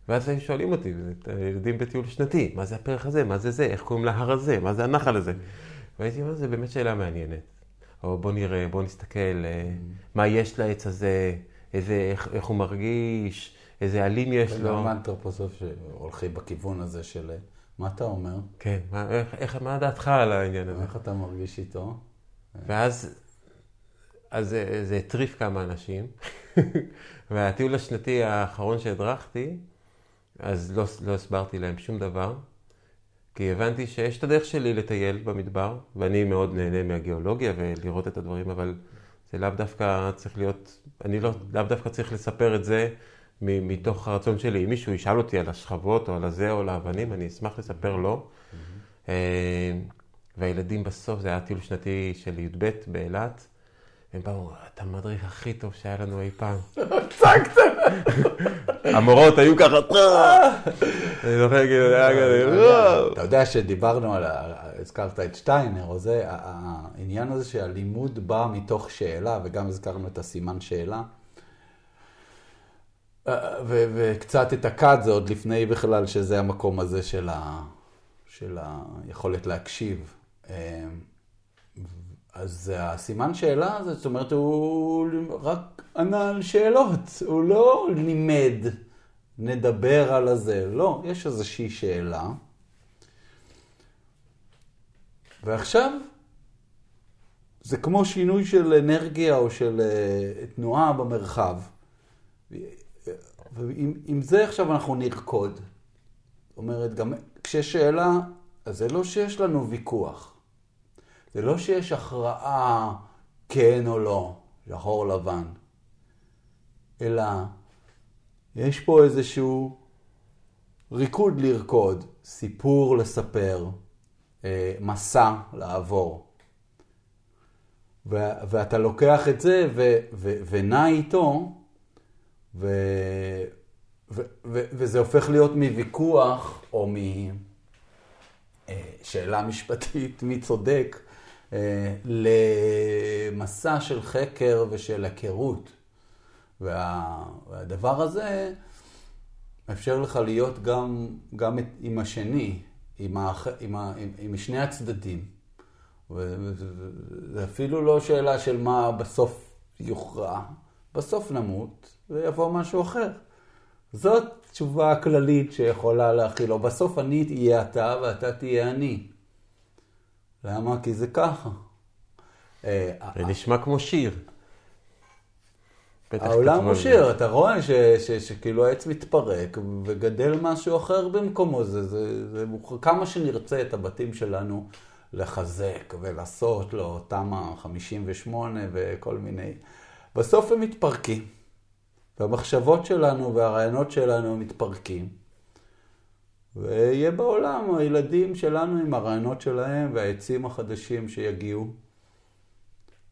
ואז הם שואלים אותי, את הילדים בטיול שנתי, מה זה הפרח הזה, מה זה זה, איך קוראים להר הזה, מה זה הנחל הזה. והייתי אומר, זה באמת שאלה מעניינת. או בוא נראה, בוא נסתכל, אה, מה יש לעץ הזה, איזה, איך, איך הוא מרגיש, איזה עלים יש לו. גם האנתרופוסוף שהולכים בכיוון הזה של מה אתה אומר? כן, מה, איך, איך, מה דעתך על העניין הזה? איך אתה מרגיש איתו? ואז אז זה הטריף כמה אנשים. והטיול השנתי האחרון שהדרכתי, אז לא, לא הסברתי להם שום דבר, כי הבנתי שיש את הדרך שלי לטייל במדבר, ואני מאוד נהנה מהגיאולוגיה ולראות את הדברים, אבל זה לאו דווקא צריך להיות, אני לא, לאו דווקא צריך לספר את זה מתוך הרצון שלי. אם מישהו ישאל אותי על השכבות או על הזה או על האבנים, אני אשמח לספר לו. Mm-hmm. והילדים בסוף, זה היה טיול שנתי של י"ב באילת. הם באו, אתה המדריך הכי טוב שהיה לנו אי פעם. הצגת! המורות היו ככה, אני זוכר כאילו, זה היה כזה, וואו. אתה יודע שדיברנו על, הזכרת את שטיינר, או זה, העניין הזה שהלימוד בא מתוך שאלה, וגם הזכרנו את הסימן שאלה. וקצת את הכת זה עוד לפני בכלל שזה המקום הזה של היכולת להקשיב. אז הסימן שאלה הזה, זאת אומרת, הוא רק ענה על שאלות, הוא לא לימד, נדבר על הזה, לא, יש איזושהי שאלה. ועכשיו, זה כמו שינוי של אנרגיה או של uh, תנועה במרחב. ועם זה עכשיו אנחנו נרקוד. זאת אומרת, גם כשיש שאלה, אז זה לא שיש לנו ויכוח. זה לא שיש הכרעה כן או לא, שחור לבן, אלא יש פה איזשהו ריקוד לרקוד, סיפור לספר, אה, מסע לעבור. ו- ואתה לוקח את זה ו- ו- ונע איתו, ו- ו- ו- וזה הופך להיות מוויכוח או משאלה אה, משפטית מי צודק, למסע של חקר ושל היכרות. וה, והדבר הזה מאפשר לך להיות גם, גם את- עם השני, עם, האח, עם, ה, עם, עם שני הצדדים. וזה אפילו לא שאלה של מה בסוף יוכרע. בסוף נמות ויבוא משהו אחר. זאת תשובה הכללית שיכולה להכיל, או בסוף אני תהיה אתה ואתה תהיה אני. למה? כי זה ככה. אה, זה נשמע כמו שיר. העולם הוא. שיר, אתה רואה ש, ש, שכאילו העץ מתפרק וגדל משהו אחר במקומו. זה, זה, זה, כמה שנרצה את הבתים שלנו לחזק ולעשות לו תמ"א 58 וכל מיני... בסוף הם מתפרקים. והמחשבות שלנו והרעיונות שלנו מתפרקים. ויהיה בעולם הילדים שלנו עם הרעיונות שלהם והעצים החדשים שיגיעו.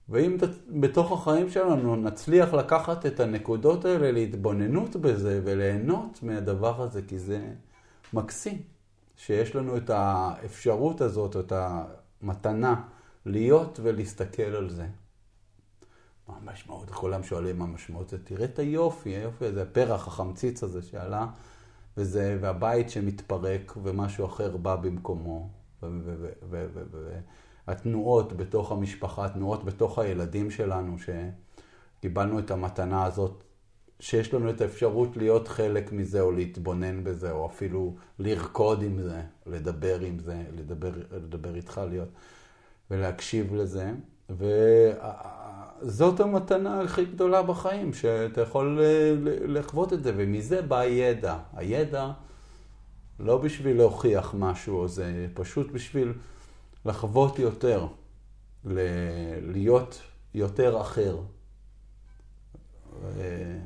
ואם בתוך החיים שלנו נצליח לקחת את הנקודות האלה להתבוננות בזה וליהנות מהדבר הזה, כי זה מקסים, שיש לנו את האפשרות הזאת, את המתנה, להיות ולהסתכל על זה. מה המשמעות? כולם שואלים מה המשמעות. תראה את היופי, היופי הזה, הפרח, החמציץ הזה שעלה, וזה, והבית שמתפרק ומשהו אחר בא במקומו. ו- ו- ו- ו- ו- ו- התנועות בתוך המשפחה, התנועות בתוך הילדים שלנו, שקיבלנו את המתנה הזאת, שיש לנו את האפשרות להיות חלק מזה, או להתבונן בזה, או אפילו לרקוד עם זה, לדבר עם זה, לדבר, לדבר איתך, להיות, ולהקשיב לזה. וזאת המתנה הכי גדולה בחיים, שאתה יכול אה, לחוות את זה, ומזה בא הידע. הידע לא בשביל להוכיח משהו, זה פשוט בשביל לחוות יותר, להיות יותר אחר. ו-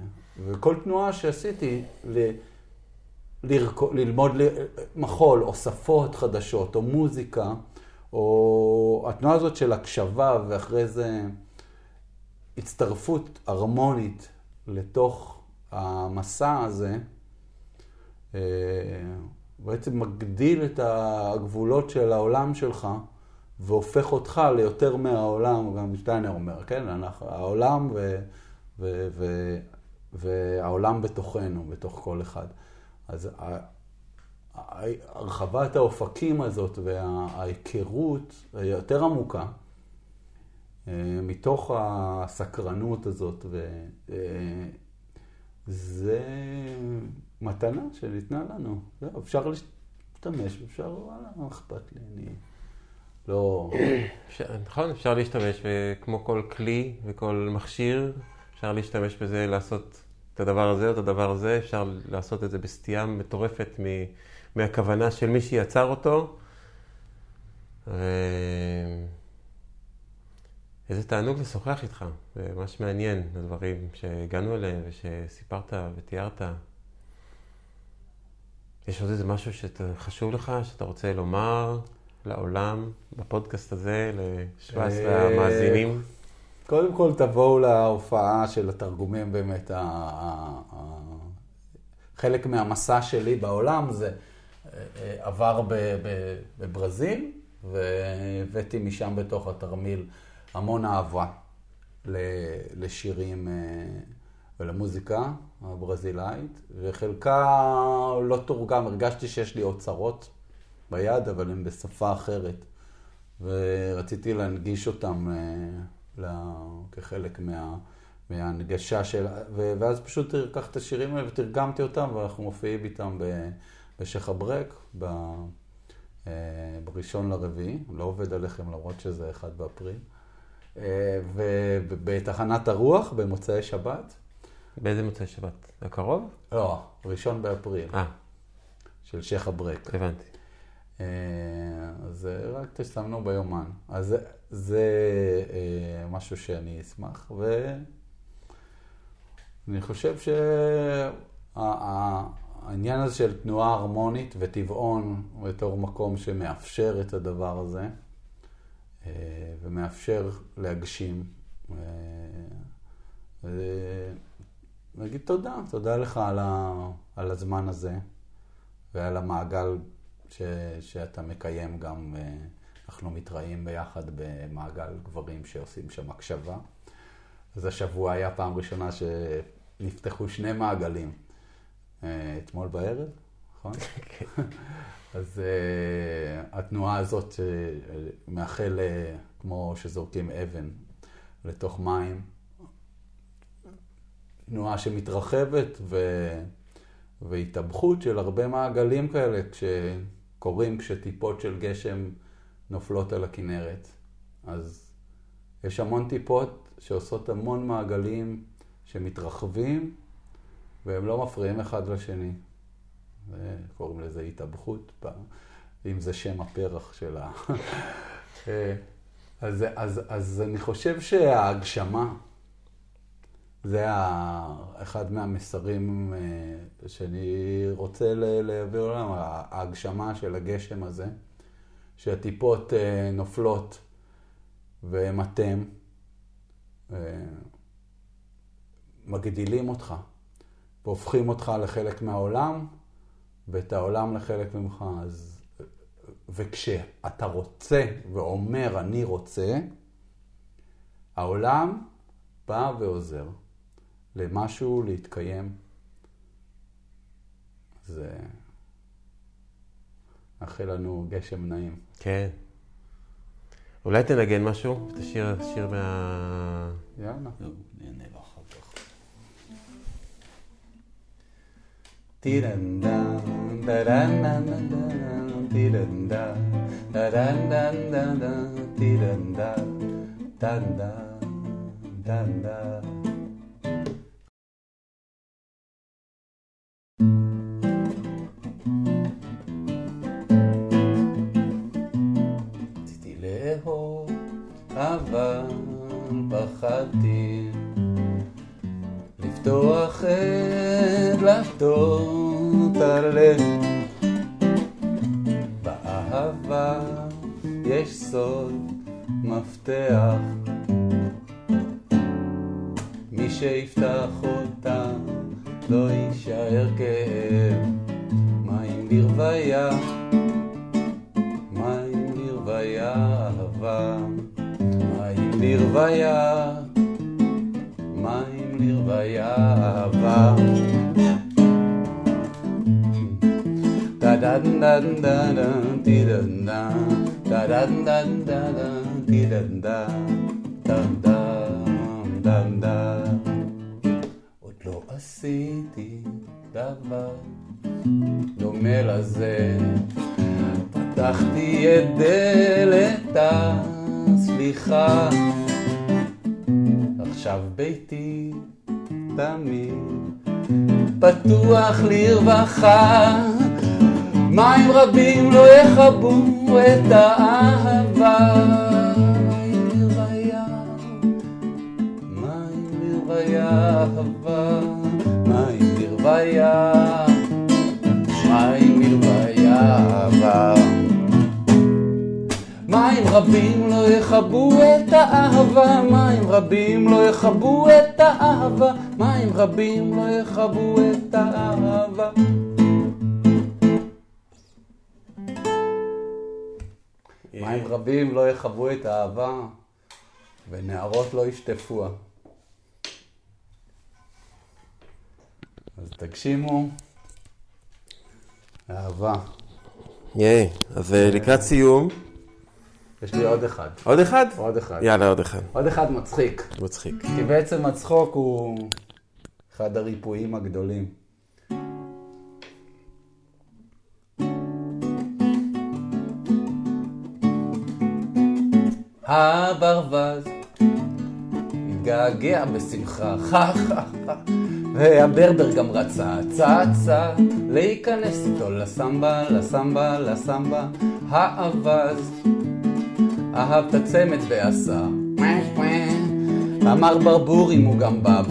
וכל תנועה שעשיתי, ל- לרקו- ללמוד ל- מחול, או שפות חדשות, או מוזיקה, או התנועה הזאת של הקשבה, ואחרי זה הצטרפות הרמונית לתוך המסע הזה, אה, בעצם מגדיל את הגבולות של העולם שלך, והופך אותך ליותר מהעולם, גם שטיינר אומר, כן? אנחנו, העולם ו, ו, ו, והעולם בתוכנו, בתוך כל אחד. אז הרחבת האופקים הזאת וההיכרות היותר עמוקה, מתוך הסקרנות הזאת, וזה מתנה שניתנה לנו. אפשר להשתמש, אפשר, וואלה, מה אכפת לי, אני לא... נכון, אפשר להשתמש, וכמו כל כלי וכל מכשיר, אפשר להשתמש בזה לעשות את הדבר הזה או את הדבר הזה, אפשר לעשות את זה בסטייה מטורפת מהכוונה של מי שיצר אותו. ו... איזה תענוג לשוחח איתך, זה ממש מעניין, הדברים שהגענו אליהם ושסיפרת ותיארת. יש עוד איזה משהו שחשוב לך, שאתה רוצה לומר לעולם, בפודקאסט הזה, ל-17 אה, המאזינים? קודם כל תבואו להופעה של התרגומים באמת, חלק מהמסע שלי בעולם זה אה, אה, עבר בברזיל, והבאתי משם בתוך התרמיל המון אהבה לשירים אה, ולמוזיקה הברזילאית, וחלקה לא תורגם, הרגשתי שיש לי אוצרות ביד, אבל הם בשפה אחרת. ורציתי להנגיש אותם אה, כחלק מה, מההנגשה של... ואז פשוט לקחתי את השירים האלה ותרגמתי אותם, ואנחנו מופיעים איתם בשייח' אברק, ב- אה, בראשון לרביעי, לא עובד עליכם למרות שזה 1 באפריל, ובתחנת הרוח במוצאי שבת, באיזה מוצאי שבת? הקרוב? לא, ראשון באפריל, אה, של שייח' אברק. הבנתי. אה, אז אה, רק תסמנו ביומן. אז זה- זה אה, משהו שאני אשמח, ואני חושב שהעניין הזה של תנועה הרמונית וטבעון בתור מקום שמאפשר את הדבר הזה, אה, ומאפשר להגשים. אה, ונגיד תודה, תודה לך על, ה, על הזמן הזה ועל המעגל ש, שאתה מקיים גם, אה, אנחנו מתראים ביחד במעגל גברים שעושים שם הקשבה. אז השבוע היה פעם ראשונה שנפתחו שני מעגלים. אה, אתמול בערב, נכון? אז uh, התנועה הזאת שמאחל, uh, כמו שזורקים אבן לתוך מים, תנועה שמתרחבת ו... והתאבכות של הרבה מעגלים כאלה כשקורים, כשטיפות של גשם נופלות על הכנרת. אז יש המון טיפות שעושות המון מעגלים שמתרחבים והם לא מפריעים אחד לשני. קוראים לזה התאבכות, אם זה שם הפרח של ה... אז, אז, אז אני חושב שההגשמה, זה אחד מהמסרים אה, שאני רוצה להעביר לעולם, ההגשמה של הגשם הזה, שהטיפות אה, נופלות והם אתם, אה, מגדילים אותך והופכים אותך לחלק מהעולם, ואת העולם לחלק ממך. אז, וכשאתה רוצה ואומר אני רוצה, העולם בא ועוזר למשהו להתקיים. זה מאחל לנו גשם נעים. כן. אולי תנגן משהו? תשאיר שיר מה... יאללה. נהנה לו אבל פחדתי לפתוח את דלתות הלב. באהבה יש סוד מפתח, מי שיפתח אותה לא יישאר כאב. מים לרוויה, מים לרוויה אהבה, מים לרוויה. לרוויה אהבה. עוד לא עשיתי דבר דומה לזה פתחתי את דלת הסליחה עכשיו ביתי תמיד. פתוח לרווחה מים רבים לא יכבו את האהבה. מים לרוויה מים לרוויה רבים לא יכבו את האהבה, מים רבים לא יכבו את האהבה, מים רבים לא יכבו את האהבה. מים רבים לא יכבו את האהבה, ונערות לא ישטפוה. אז תגשימו אהבה. ייי, אז אה, לקראת סיום, יש לי עוד אחד. עוד אחד? עוד אחד. יאללה, עוד אחד. עוד אחד מצחיק. מצחיק. כי בעצם הצחוק הוא אחד הריפויים הגדולים. הברווז התגעגע בשמחה, חה חה חה, והברבר גם רצה, צצה, להיכנס איתו לסמבה, לסמבה, לסמבה, האווז אהב את הצמד ועשה. אמר ברבור אם הוא גם בא,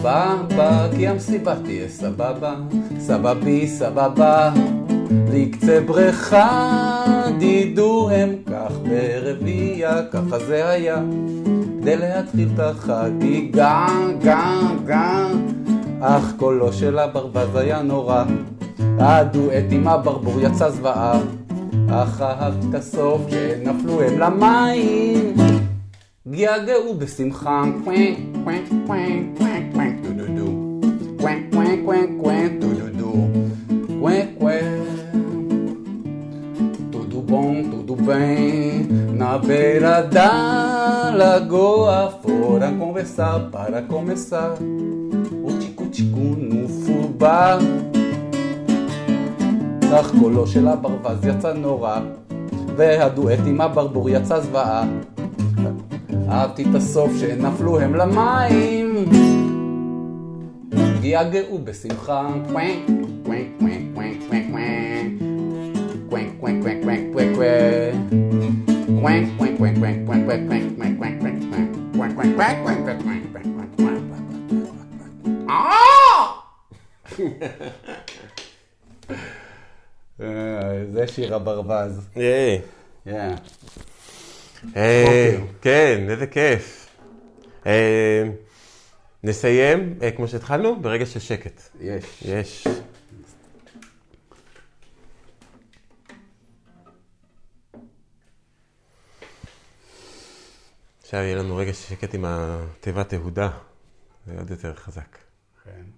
בא, כי המסיבה תהיה סבבה, סבבי, סבבה. לקצה בריכה דידו הם כך ברבייה, ככה זה היה. כדי להתחיל את החגיגה, גה, גה. אך קולו של הברווז היה נורא. הדואט עם הברבור יצא זוועה. אך כסוף כשנפלו הם למים. געגעו בשמחה. Tudo bom, tudo bem Na beira da lagoa Fora conversar para começar O tico-tico no fubá אך קולו של הברווז יצא נורא, והדואט עם הברבור יצא זוועה. אהבתי את הסוף שנפלו הם למים, יגעו בשמחה. זה שיר הברווז. אה, בוקר. כן, איזה כיף. אה, נסיים, אה, כמו שהתחלנו, ברגע של שקט. יש. יש. עכשיו יהיה לנו רגע של שקט עם התיבת תהודה, זה עוד יותר חזק. כן.